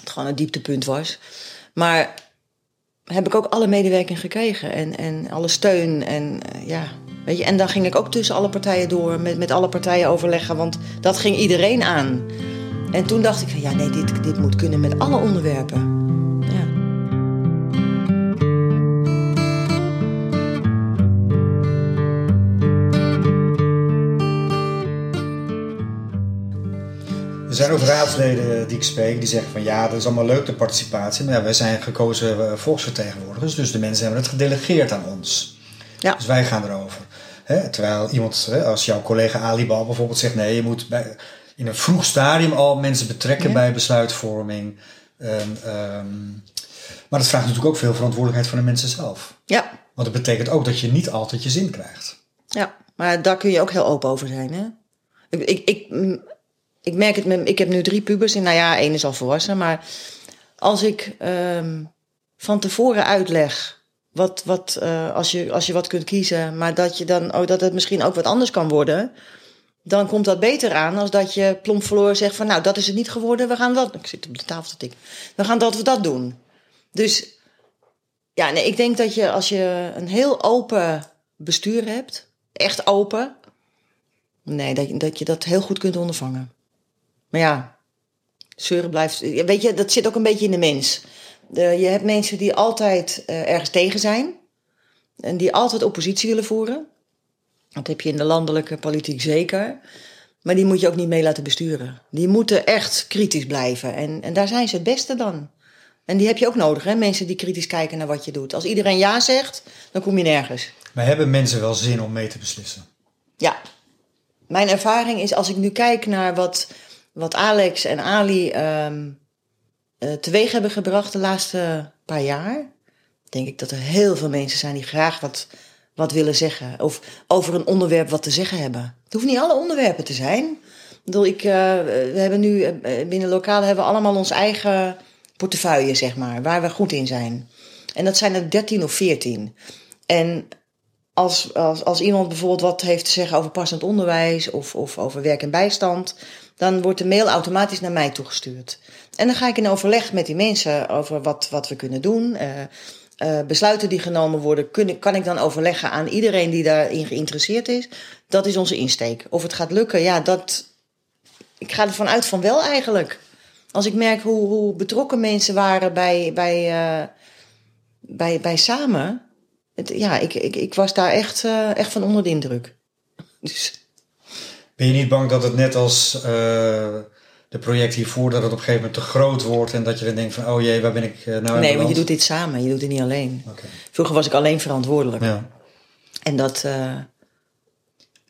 Het gewoon een dieptepunt was. Maar heb ik ook alle medewerking gekregen en, en alle steun. En uh, ja, weet je, en dan ging ik ook tussen alle partijen door, met, met alle partijen overleggen, want dat ging iedereen aan. En toen dacht ik van ja, nee, dit, dit moet kunnen met alle onderwerpen. Er zijn ook raadsleden die ik spreek die zeggen van ja, dat is allemaal leuk de participatie. Maar ja, wij zijn gekozen eh, volksvertegenwoordigers, dus de mensen hebben het gedelegeerd aan ons. Ja. Dus wij gaan erover. Hè? Terwijl iemand, als jouw collega Alibal bijvoorbeeld zegt nee, je moet bij, in een vroeg stadium al mensen betrekken Ja. bij besluitvorming. En, ehm, maar dat vraagt natuurlijk ook veel verantwoordelijkheid van de mensen zelf. Ja, Want dat betekent ook dat je niet altijd je zin krijgt. ja. Maar daar kun je ook heel open over zijn, hè? Ik, ik, ik, mm, ik merk het, ik heb nu drie pubers. En nou ja, één is al volwassen. Maar als ik ehm, van tevoren uitleg... Wat, wat, eh, als, je, als je wat kunt kiezen, maar dat, je dan, oh, dat het misschien ook wat anders kan worden... dan komt dat beter aan als dat je plomp verloren zegt van... nou, dat is het niet geworden, we gaan dat... Ik zit op de tafel te tikken. We gaan dat of dat doen. Dus ja, nee, ik denk dat je als je een heel open bestuur hebt, echt open, nee, dat, dat je dat heel goed kunt ondervangen. Maar ja, zeuren blijft. Weet je, dat zit ook een beetje in de mens. De, je hebt mensen die altijd eh, ergens tegen zijn en die altijd oppositie willen voeren. Dat heb je in de landelijke politiek zeker. Maar die moet je ook niet mee laten besturen. Die moeten echt kritisch blijven. En, en daar zijn ze het beste dan. En die heb je ook nodig, hè? mensen die kritisch kijken naar wat je doet. Als iedereen ja zegt, dan kom je nergens. Maar hebben mensen wel zin om mee te beslissen? Ja, mijn ervaring is als ik nu kijk naar wat, wat Alex en Ali eh, teweeg hebben gebracht de laatste paar jaar, denk ik dat er heel veel mensen zijn die graag wat, wat willen zeggen. Of over een onderwerp wat te zeggen hebben. Het hoeft niet alle onderwerpen te zijn. Ik bedoel, ik, eh, we hebben nu eh, binnen lokalen hebben we allemaal ons eigen portefeuille, zeg maar, waar we goed in zijn. En dat zijn er 13 of 14. En als, als, als iemand bijvoorbeeld wat heeft te zeggen over passend onderwijs of, of over werk en bijstand, dan wordt de mail automatisch naar mij toegestuurd. En dan ga ik in overleg met die mensen over wat, wat we kunnen doen. Eh, besluiten die genomen worden, kan ik dan overleggen aan iedereen die daarin geïnteresseerd is. Dat is onze insteek. Of het gaat lukken, ja, dat. Ik ga ervan uit van wel eigenlijk. Als ik merk hoe, hoe betrokken mensen waren bij, bij, eh, bij, bij samen. Ja, ik, ik, ik was daar echt, echt van onder de indruk. Dus, Ben je niet bang dat het net als eh, de projecten hiervoor, dat het op een gegeven moment te groot wordt en dat je dan denkt van, oh jee, waar ben ik eh, nou in nee, want je doet dit samen. Je doet het niet alleen. Vroeger was ik alleen verantwoordelijk. Ja. En dat. eh,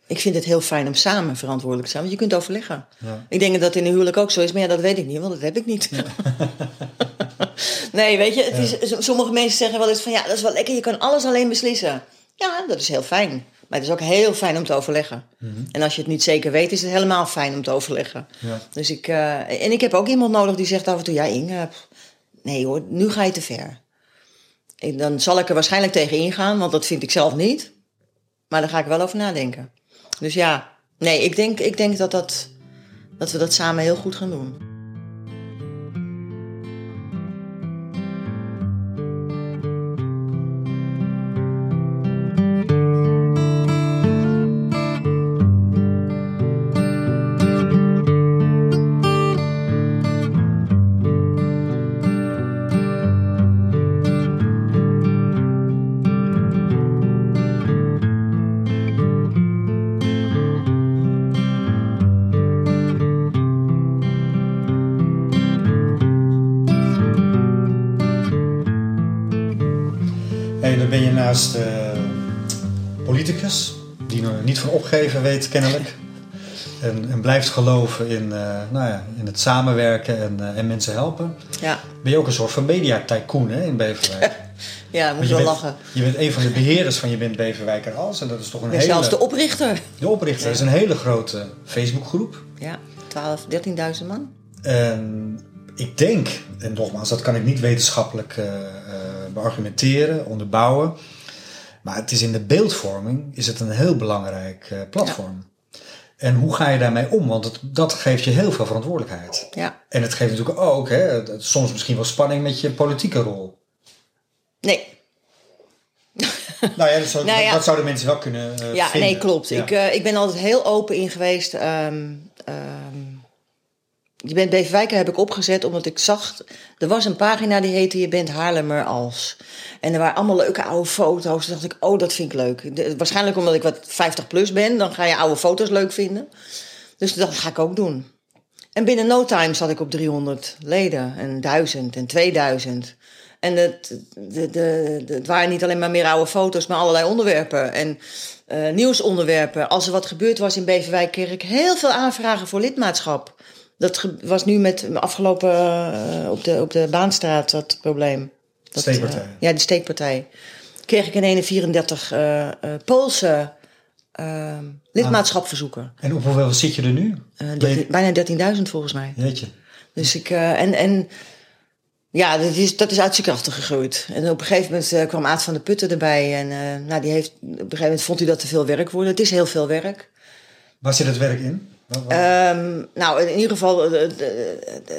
ik vind het heel fijn om samen verantwoordelijk te zijn, want je kunt overleggen. Ja. Ik denk dat dat in een huwelijk ook zo is, maar ja, dat weet ik niet, want dat heb ik niet. nee, weet je, het is, sommige mensen zeggen wel eens van ja, dat is wel lekker, je kan alles alleen beslissen. Ja, dat is heel fijn. Maar het is ook heel fijn om te overleggen. En als je het niet zeker weet, is het helemaal fijn om te overleggen. Ja. Dus ik, eh, en ik heb ook iemand nodig die zegt af en toe: Ja, Inge, nee hoor, nu ga je te ver. En dan zal ik er waarschijnlijk tegen ingaan, want dat vind ik zelf niet. Maar daar ga ik wel over nadenken. Dus ja, nee, ik denk, ik denk dat, dat, dat we dat samen heel goed gaan doen. Weet kennelijk. En, en blijft geloven in, eh, nou ja, in het samenwerken en, eh, en mensen helpen. Ja, Ben je ook een soort van media tycoon hè, in Beverwijk? ja moet je wel lachen. je bent een van de beheerders van Je bent Beverwijk en Als. En dat is toch een hele... zelfs de oprichter. de oprichter. Is een hele grote Facebookgroep. Ja, 12, 13.000 man. En ik denk, en nogmaals, dat kan ik niet wetenschappelijk eh, beargumenteren, onderbouwen. Maar het is in de beeldvorming is het een heel belangrijk eh, platform. En hoe ga je daarmee om? Want het, dat geeft je heel veel verantwoordelijkheid. Ja, En het geeft natuurlijk ook hè, het- het- soms misschien wel spanning met je politieke rol. nee. Nou ja, dat, zou, Nou ja. dat zouden mensen wel kunnen eh, Ja, vinden. nee, klopt. Ja. Ik, eh, ik ben altijd heel open in geweest. ehm, je bent Beverwijker heb ik opgezet omdat ik zag... Er was een pagina die heette Je bent Haarlemmer als. En er waren allemaal leuke oude foto's. Toen dacht ik, oh, dat vind ik leuk. Waarschijnlijk omdat ik wat 50 plus ben. Dan ga je oude foto's leuk vinden. Dus dat ga ik ook doen. En binnen no time zat ik op 300 leden en 1000 en 2000. En het, de, de, het waren niet alleen maar meer oude foto's, maar allerlei onderwerpen. En uh, nieuwsonderwerpen. Als er wat gebeurd was in Beverwijk, kreeg ik heel veel aanvragen voor lidmaatschap. Dat was nu met afgelopen uh, op, de, op de Baanstraat dat probleem. Dat, steekpartij. Uh, ja, die steekpartij. Kreeg ik in 34 uh, Poolse lidmaatschapverzoeken. En op hoeveel zit je er nu? 13, bijna 13.000 volgens mij. Jeetje. Dus ik, en, en ja, dat is, dat is uit zijn krachten gegroeid. En op een gegeven moment kwam Aad van de Putten erbij. En nou, die heeft, op een gegeven moment vond hij dat te veel werk worden. Het is heel veel werk. Waar zit het werk in? Um, nou, in ieder geval uh,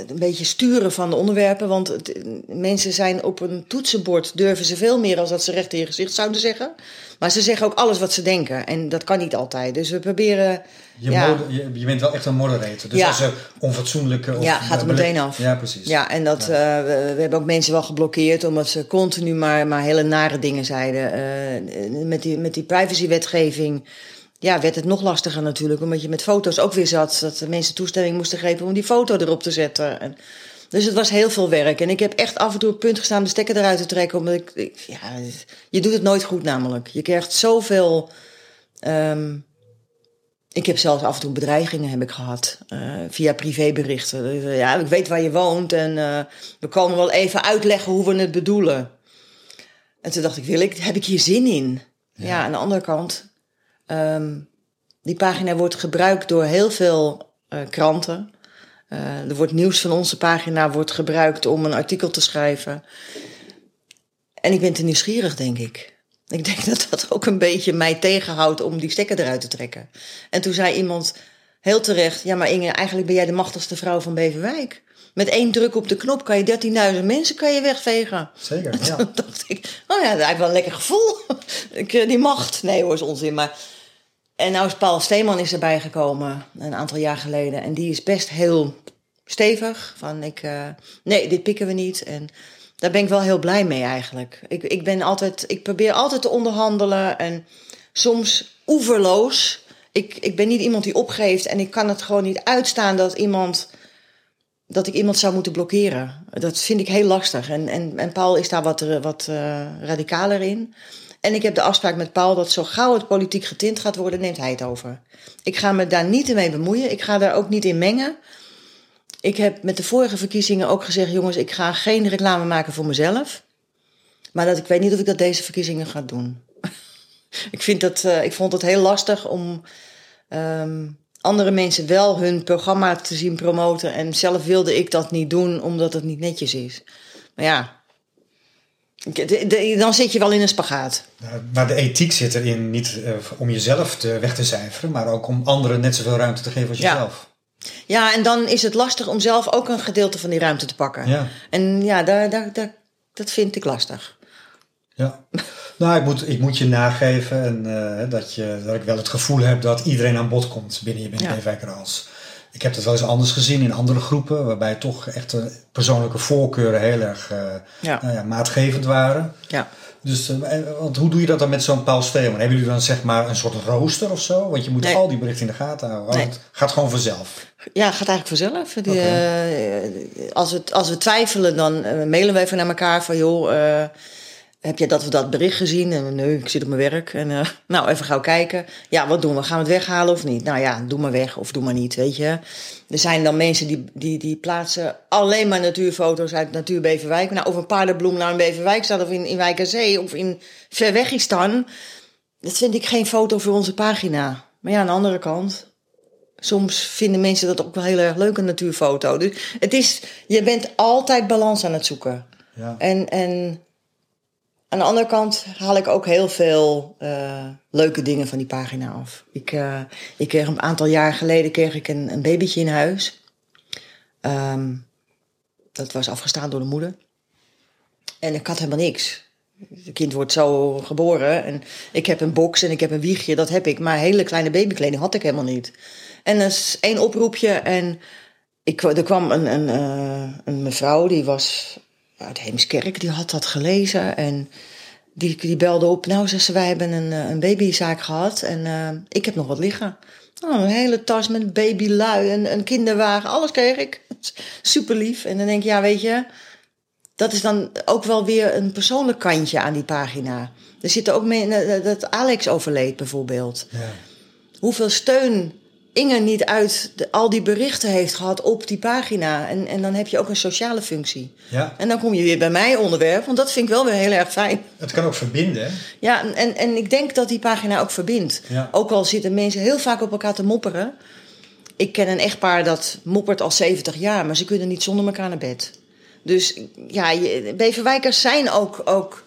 een beetje sturen van de onderwerpen. Want het, mensen zijn op een toetsenbord durven ze veel meer als dat ze recht in je gezicht zouden zeggen. Maar ze zeggen ook alles wat ze denken. En dat kan niet altijd. Dus we proberen. Je, ja. je, je, bent wel echt een moderator. Dus Ja. als er onfatsoenlijke... Of Ja, gaat er meteen af. Ja, precies. Ja, en dat, eh, we, we hebben ook mensen wel geblokkeerd omdat ze continu maar, maar hele nare dingen zeiden. Eh, met, die, met die privacywetgeving ja, werd het nog lastiger natuurlijk, omdat je met foto's ook weer zat. Dat de mensen toestemming moesten geven om die foto erop te zetten. En, dus het was heel veel werk. En ik heb echt af en toe op het punt gestaan de stekker eruit te trekken. Omdat ik, ik ja, je doet het nooit goed namelijk. Je krijgt zoveel... Um, ik heb zelfs af en toe bedreigingen heb ik gehad. Uh, via privéberichten. Ja, ik weet waar je woont en uh, we komen wel even uitleggen hoe we het bedoelen. En toen dacht ik, wil ik, heb ik hier zin in? Ja, ja aan de andere kant... Um, die pagina wordt gebruikt door heel veel uh, kranten. Uh, er wordt nieuws van onze pagina wordt gebruikt om een artikel te schrijven. En ik ben te nieuwsgierig, denk ik. Ik denk dat dat ook een beetje mij tegenhoudt om die stekker eruit te trekken. En toen zei iemand heel terecht: Ja, maar Inge, eigenlijk ben jij de machtigste vrouw van Beverwijk. Met één druk op de knop kan je 13.000 mensen kan je wegvegen. Zeker, ja. Toen dacht ik, oh ja, dat is wel een lekker gevoel. ik, die macht. Nee hoor, is onzin. Maar... En nou is Paul Steeman is erbij gekomen, een aantal jaar geleden. En die is best heel stevig. Van ik, uh, nee, dit pikken we niet. En daar ben ik wel heel blij mee eigenlijk. Ik, ik ben altijd, ik probeer altijd te onderhandelen. En soms oeverloos. Ik, ik ben niet iemand die opgeeft. En ik kan het gewoon niet uitstaan dat iemand dat ik iemand zou moeten blokkeren. Dat vind ik heel lastig. En, en, en Paul is daar wat, wat uh, radicaler in. En ik heb de afspraak met Paul dat zo gauw het politiek getint gaat worden, neemt hij het over. Ik ga me daar niet mee bemoeien. Ik ga daar ook niet in mengen. Ik heb met de vorige verkiezingen ook gezegd: jongens, ik ga geen reclame maken voor mezelf. Maar dat, ik weet niet of ik dat deze verkiezingen ga doen. ik, vind dat, uh, ik vond het heel lastig om. Um, andere mensen wel hun programma te zien promoten. En zelf wilde ik dat niet doen, omdat het niet netjes is. Maar ja, de, de, dan zit je wel in een spagaat. Maar de ethiek zit erin niet uh, om jezelf te, weg te cijferen, maar ook om anderen net zoveel ruimte te geven als jezelf. Ja. ja, en dan is het lastig om zelf ook een gedeelte van die ruimte te pakken. Ja. En ja, daar, daar, daar, dat vind ik lastig. Ja. Nou, ik moet, ik moet je nageven en, uh, dat, je, dat ik wel het gevoel heb dat iedereen aan bod komt binnen je binnen ja. Ik heb dat wel eens anders gezien in andere groepen, waarbij toch echt persoonlijke voorkeuren heel erg uh, ja. Nou ja, maatgevend waren. Ja. Dus, uh, want hoe doe je dat dan met zo'n Paul Steeman? Hebben jullie dan zeg maar een soort rooster of zo? Want je moet nee. al die berichten in de gaten houden. Nee. Het gaat gewoon vanzelf. Ja, het gaat eigenlijk vanzelf. Die, okay. uh, als, we, als we twijfelen, dan mailen we even naar elkaar van joh heb je dat of dat bericht gezien? En nee, ik zit op mijn werk. En uh, nou, even gauw kijken. Ja, wat doen we? Gaan we het weghalen of niet? Nou ja, doe maar weg of doe maar niet, weet je. Er zijn dan mensen die, die, die plaatsen alleen maar natuurfoto's uit Natuur Beverwijk. Nou, of een paardenbloem naar een Beverwijk staat of in, in Wijk aan Zee of in Verwegistan. Dat vind ik geen foto voor onze pagina. Maar ja, aan de andere kant, soms vinden mensen dat ook wel heel erg leuk, een natuurfoto. Dus het is, je bent altijd balans aan het zoeken. Ja. En, en aan de andere kant haal ik ook heel veel uh, leuke dingen van die pagina af. Ik, uh, ik kreeg een aantal jaar geleden kreeg ik een, een babytje in huis. Um, dat was afgestaan door de moeder. En ik had helemaal niks. Het kind wordt zo geboren. En ik heb een box en ik heb een wiegje, dat heb ik. Maar hele kleine babykleding had ik helemaal niet. En er is één oproepje en ik, er kwam een, een, uh, een mevrouw, die was uit Heemskerk, die had dat gelezen en die, die belde op. Nou, zei ze, wij hebben een, een babyzaak gehad en uh, ik heb nog wat liggen. Oh, een hele tas met babylui en een kinderwagen. Alles kreeg ik. Super lief. En dan denk je, ja, weet je... Dat is dan ook wel weer een persoonlijk kantje aan die pagina. Er zitten ook mee eh, dat Alex overleed bijvoorbeeld. Ja. Hoeveel steun Inge niet uit de- al die berichten heeft gehad op die pagina. En, en dan heb je ook een sociale functie. ja, En dan kom je weer bij mijn onderwerp, want dat vind ik wel weer heel erg fijn. het kan ook verbinden. hè? Ja, en- en, ik denk dat die pagina ook verbindt. Ja. Ook al zitten mensen heel vaak op elkaar te mopperen. Ik ken een echtpaar dat moppert al 70 jaar, maar ze kunnen niet zonder elkaar naar bed. Dus ja, je, Beverwijkers zijn ook, ook.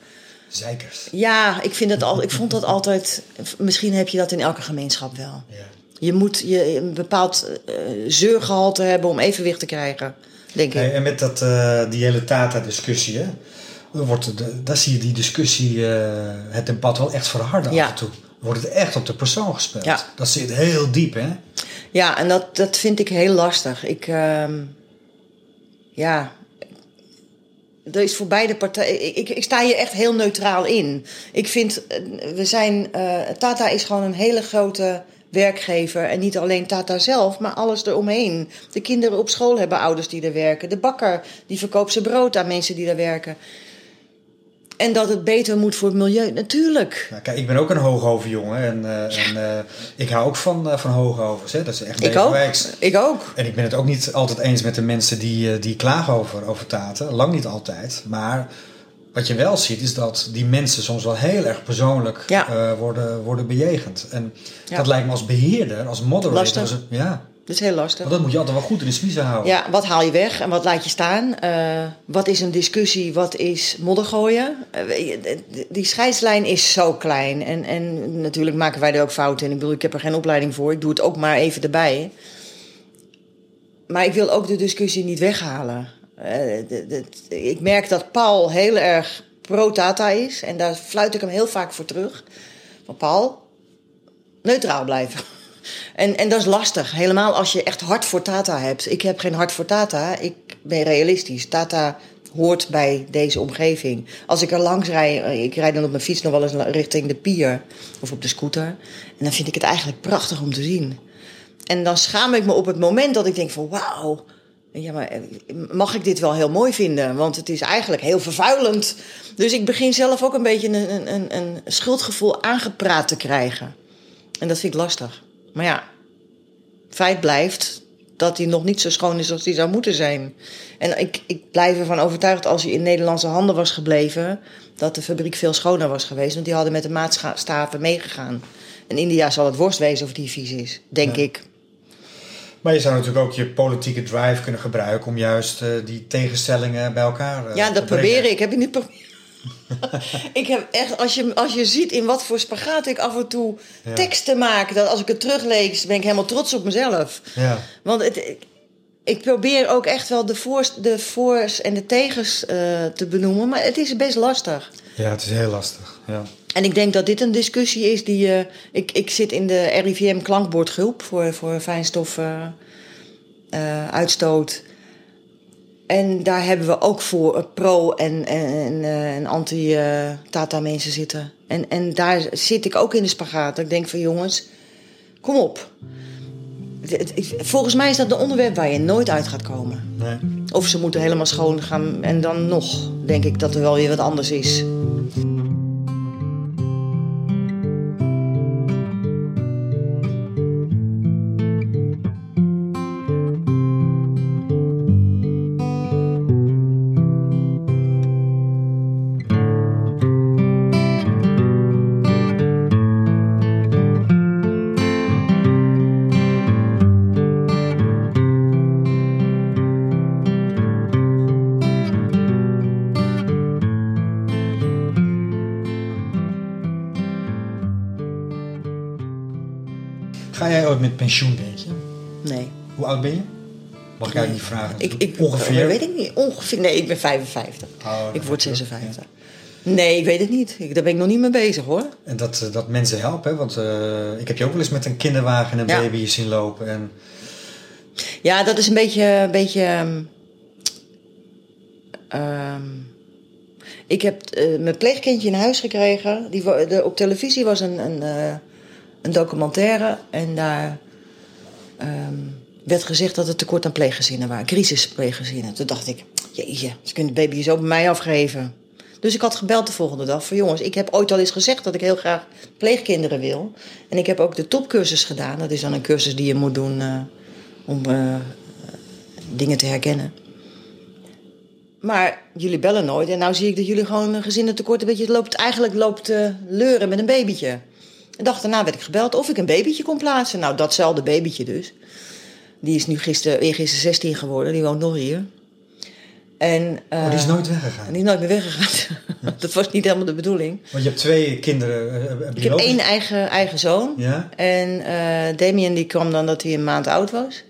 Zeikers. Ja, ik, vind het al, ik vond dat altijd. Misschien heb je dat in elke gemeenschap wel. Ja. Je moet je een bepaald eh zeurgehalte hebben om evenwicht te krijgen, denk ik. Hey, en met dat, eh, die hele Tata-discussie, hè, wordt de, daar zie je die discussie, eh, het debat wel echt verharden Ja. af en toe. Wordt het echt op de persoon gespeeld. Ja. Dat zit heel diep, hè? Ja, en dat, dat vind ik heel lastig. Ik, ehm, ja, er is voor beide partijen. Ik, ik, ik sta hier echt heel neutraal in. Ik vind, eh, we zijn, eh, Tata is gewoon een hele grote werkgever. En niet alleen Tata zelf, maar alles eromheen. De kinderen op school hebben ouders die er werken. De bakker die verkoopt zijn brood aan mensen die daar werken. En dat het beter moet voor het milieu, natuurlijk. Nou, kijk, ik ben ook een Hooghoven-jongen en, eh, en eh, ik hou ook van, eh, van Hooghovens. Hè? Dat is echt Ik ook. Ik ook. En ik ben het ook niet altijd eens met de mensen die, die klagen over, over Taten. Lang niet altijd. Maar wat je wel ziet is dat die mensen soms wel heel erg persoonlijk Ja. eh, worden, worden bejegend. En Ja. dat lijkt me als beheerder, als moderator. Lastig. als een- ja, Dat is heel lastig. want dat moet je altijd wel goed in de smiezen houden. Ja, wat haal je weg en wat laat je staan? Eh, wat is een discussie? Wat is moddergooien? Eh, die scheidslijn is zo klein. En, en natuurlijk maken wij er ook fouten in. Ik bedoel, ik heb er geen opleiding voor. Ik doe het ook maar even erbij. Maar ik wil ook de discussie niet weghalen. Ik merk dat Paul heel erg pro-Tata is. En daar fluit ik hem heel vaak voor terug. Van Paul, neutraal blijven. En, en dat is lastig. Helemaal als je echt hart voor Tata hebt. Ik heb geen hart voor Tata. Ik ben realistisch. Tata hoort bij deze omgeving. Als ik er langs rijd, ik rijd dan op mijn fiets nog wel eens richting de pier of op de scooter. En dan vind ik het eigenlijk prachtig om te zien. En dan schaam ik me op het moment dat ik denk van wauw. Ja, maar mag ik dit wel heel mooi vinden? Want het is eigenlijk heel vervuilend. Dus ik begin zelf ook een beetje een, een, een, schuldgevoel aangepraat te krijgen. En dat vind ik lastig. Maar ja, feit blijft dat hij nog niet zo schoon is als hij zou moeten zijn. En ik, ik blijf ervan overtuigd als hij in Nederlandse handen was gebleven, dat de fabriek veel schoner was geweest. Want die hadden met de maatstaven meegegaan. In India zal het worst wezen of die vies is, denk Ja. ik. Maar je zou natuurlijk ook je politieke drive kunnen gebruiken om juist eh, die tegenstellingen bij elkaar eh, Ja, te dat probeer ik. Heb ik niet ik heb echt, als je, als je ziet in wat voor spagaat ik af en toe Ja. teksten maak, dat als ik het teruglees, ben ik helemaal trots op mezelf. Ja. Want het, ik, ik probeer ook echt wel de voor's, de voor's en de tegens eh, te benoemen, maar het is best lastig. ja, het is heel lastig. Ja. En ik denk dat dit een discussie is die. eh, ik, ik zit in de RIVM klankbordgroep voor, voor fijnstof eh, eh, uitstoot. En daar hebben we ook voor pro- en, en, en, anti-Tata mensen zitten. En, en daar zit ik ook in de spagaat. Ik denk van jongens, kom op. Volgens mij is dat een onderwerp waar je nooit uit gaat komen. Nee. Of ze moeten helemaal schoon gaan. En dan nog denk ik dat er wel weer wat anders is. Pensioen, je? Nee. Hoe oud ben je? Mag ik jou niet vragen? Ik, ik, Ongeveer? Weet ik niet. Ongeveer. Nee, ik ben 55. Oh, ik word ja. 56. Nee, ik weet het niet. Ik, daar ben ik nog niet mee bezig hoor. En dat, eh, dat mensen helpen, hè? want eh, ik heb je ook wel eens met een kinderwagen en een Ja. baby zien lopen. En, Ja, dat is een beetje. Een beetje ehm, ehm, ik heb eh, mijn pleegkindje in huis gekregen. Die, de, op televisie was een, een, een documentaire. En daar ehm, werd gezegd dat het tekort aan pleeggezinnen waren. Crisispleeggezinnen. Toen dacht ik, jeetje, ze kunnen het baby zo bij mij afgeven. Dus ik had gebeld de volgende dag van jongens, ik heb ooit al eens gezegd dat ik heel graag pleegkinderen wil. En ik heb ook de topcursus gedaan. Dat is dan een cursus die je moet doen eh, om eh, dingen te herkennen. Maar jullie bellen nooit. En nou zie ik dat jullie gewoon gezinnen tekort een beetje loopt, eigenlijk loopt te leuren met een babytje. En dag daarna werd ik gebeld of ik een babytje kon plaatsen. Nou, datzelfde babytje dus. Die is nu gisteren, eergisteren 16 geworden. Die woont nog hier. En, Oh, die is eh, nooit weggegaan. die is nooit meer weggegaan. dat was niet helemaal de bedoeling. Want je hebt twee kinderen. eh, eh, Ik heb één eigen, eigen zoon. Ja? En eh Damien die kwam dan dat hij een maand oud was.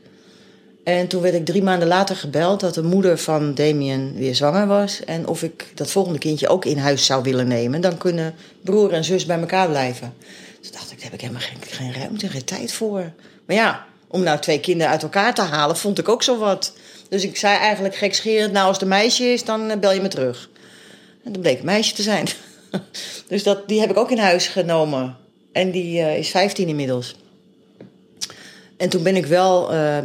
En toen werd ik drie maanden later gebeld dat de moeder van Damien weer zwanger was. En of ik dat volgende kindje ook in huis zou willen nemen. Dan kunnen broer en zus bij elkaar blijven. Toen dacht ik, daar heb ik helemaal geen, geen ruimte, geen tijd voor. Maar ja, om nou twee kinderen uit elkaar te halen, vond ik ook zo wat. Dus ik zei eigenlijk gekscherend, nou als een meisje is, dan eh, bel je me terug. En dat bleek een meisje te zijn. dus dat, die heb ik ook in huis genomen. En die eh, is 15 inmiddels. En toen ben ik wel eh,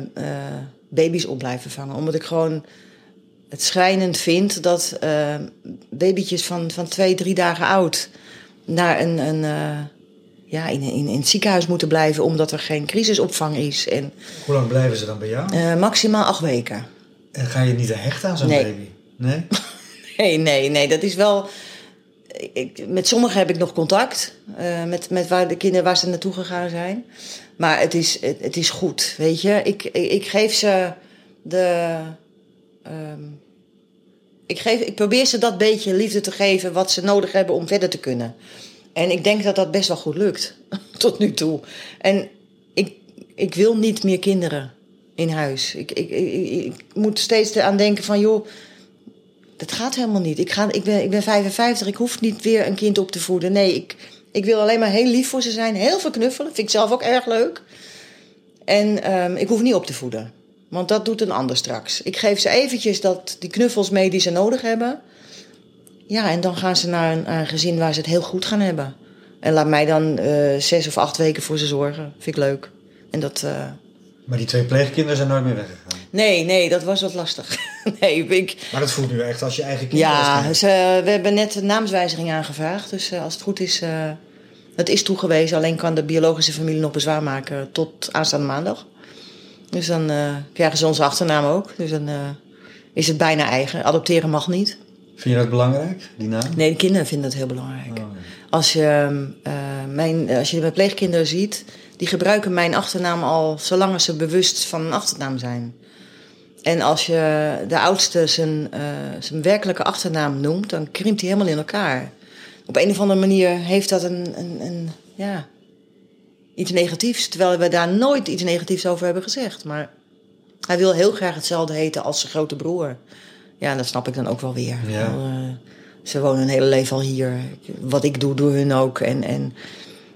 baby's op blijven vangen. Omdat ik gewoon het schrijnend vind dat babytjes van, van twee, drie dagen oud... naar een, een, ja, in, in, in het ziekenhuis moeten blijven... omdat er geen crisisopvang is. En Hoe lang blijven ze dan bij jou? eh, maximaal acht weken. En ga je niet hechten aan zo'n Nee. baby? Nee? Nee, nee, nee. Dat is wel. Ik, met sommigen heb ik nog contact. eh, met, met waar de kinderen waar ze naartoe gegaan zijn. Maar het is, het, het is goed, weet je. Ik, ik, ik geef ze de. ehm, ik, geef, ik probeer ze dat beetje liefde te geven wat ze nodig hebben om verder te kunnen. En ik denk dat dat best wel goed lukt. Tot nu toe. En ik, ik wil niet meer kinderen in huis. Ik, ik, ik, ik- moet steeds aan denken van, joh, dat gaat helemaal niet. Ik, ga, ik, ben, ik ben 55, ik hoef niet weer een kind op te voeden. Nee, ik, ik wil alleen maar heel lief voor ze zijn. Heel veel knuffelen, vind ik zelf ook erg leuk. En ehm, ik hoef niet op te voeden. Want dat doet een ander straks. Ik geef ze eventjes dat, die knuffels mee die ze nodig hebben. Ja, en dan gaan ze naar een, naar een gezin waar ze het heel goed gaan hebben. En laat mij dan eh, zes of acht weken voor ze zorgen. Vind ik leuk. En dat... eh, Maar die twee pleegkinderen zijn nooit meer weggegaan. Nee, nee, dat was wat lastig. nee, ik, Maar dat voelt nu echt als je eigen kinderen. ja, ze, we hebben net een naamswijziging aangevraagd. Dus eh, als het goed is, het is toegewezen. Alleen kan de biologische familie nog bezwaar maken tot aanstaande maandag. Dus dan krijgen ze onze achternaam ook. Dus dan is het bijna eigen. Adopteren mag niet. Vind je dat belangrijk, die naam? Nee, de kinderen vinden het heel belangrijk. Oh, ja. Als je, eh, mijn, als je mijn pleegkinderen ziet, die gebruiken mijn achternaam al zolang ze bewust van een achternaam zijn. En als je de oudste zijn, eh, zijn werkelijke achternaam noemt, dan krimpt hij helemaal in elkaar. Op een of andere manier heeft dat een, een, een ja, iets negatiefs. Terwijl we daar nooit iets negatiefs over hebben gezegd. Maar hij wil heel graag hetzelfde heten als zijn grote broer. Ja, dat snap ik dan ook wel weer. Ja. Eh, ze wonen een hele leven al hier. Wat ik doe, door hun ook. En, en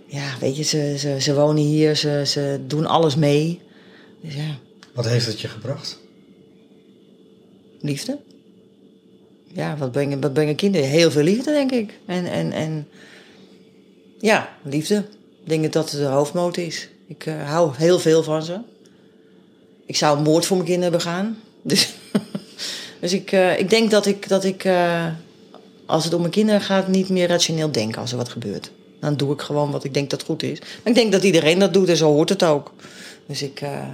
ja, weet je, ze, ze, ze wonen hier, ze, ze doen alles mee. Dus ja, Wat heeft het je gebracht? liefde. Ja, wat brengen, wat brengen kinderen? Heel veel liefde, denk ik. En, en, en ja, liefde. Ik denk dat dat de hoofdmoot is. Ik eh, hou heel veel van ze. Ik zou een moord voor mijn kinderen begaan. Dus, dus ik, eh, ik denk dat ik, dat ik eh, als het om mijn kinderen gaat, niet meer rationeel denk als er wat gebeurt. Dan doe ik gewoon wat ik denk dat goed is. Maar ik denk dat iedereen dat doet en zo hoort het ook. Dus ik, eh,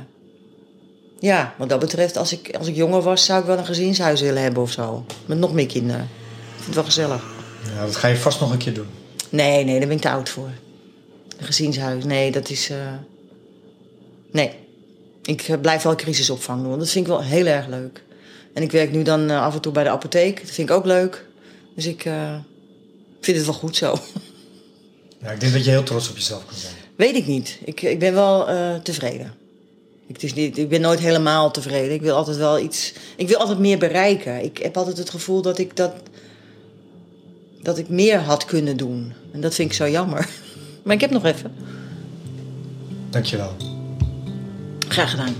ja, wat dat betreft, als ik, als ik jonger was, zou ik wel een gezinshuis willen hebben of zo. Met nog meer kinderen. Ik vind het wel gezellig. Ja, dat ga je vast nog een keer doen. Nee, nee, daar ben ik te oud voor. Een gezinshuis, nee, dat is. Nee. Ik blijf wel crisisopvang doen, want dat vind ik wel heel erg leuk. En ik werk nu dan eh, af en toe bij de apotheek. Dat vind ik ook leuk. Dus ik eh, vind het wel goed zo. Ja, ik denk dat je heel trots op jezelf kan zijn. Weet ik niet. Ik, ik ben wel eh, tevreden. Ik, het is niet, ik ben nooit helemaal tevreden. Ik wil altijd wel iets. Ik wil altijd meer bereiken. Ik heb altijd het gevoel dat ik dat. dat ik meer had kunnen doen. En dat vind ik zo jammer. Maar ik heb nog even. Dankjewel. Graag gedaan.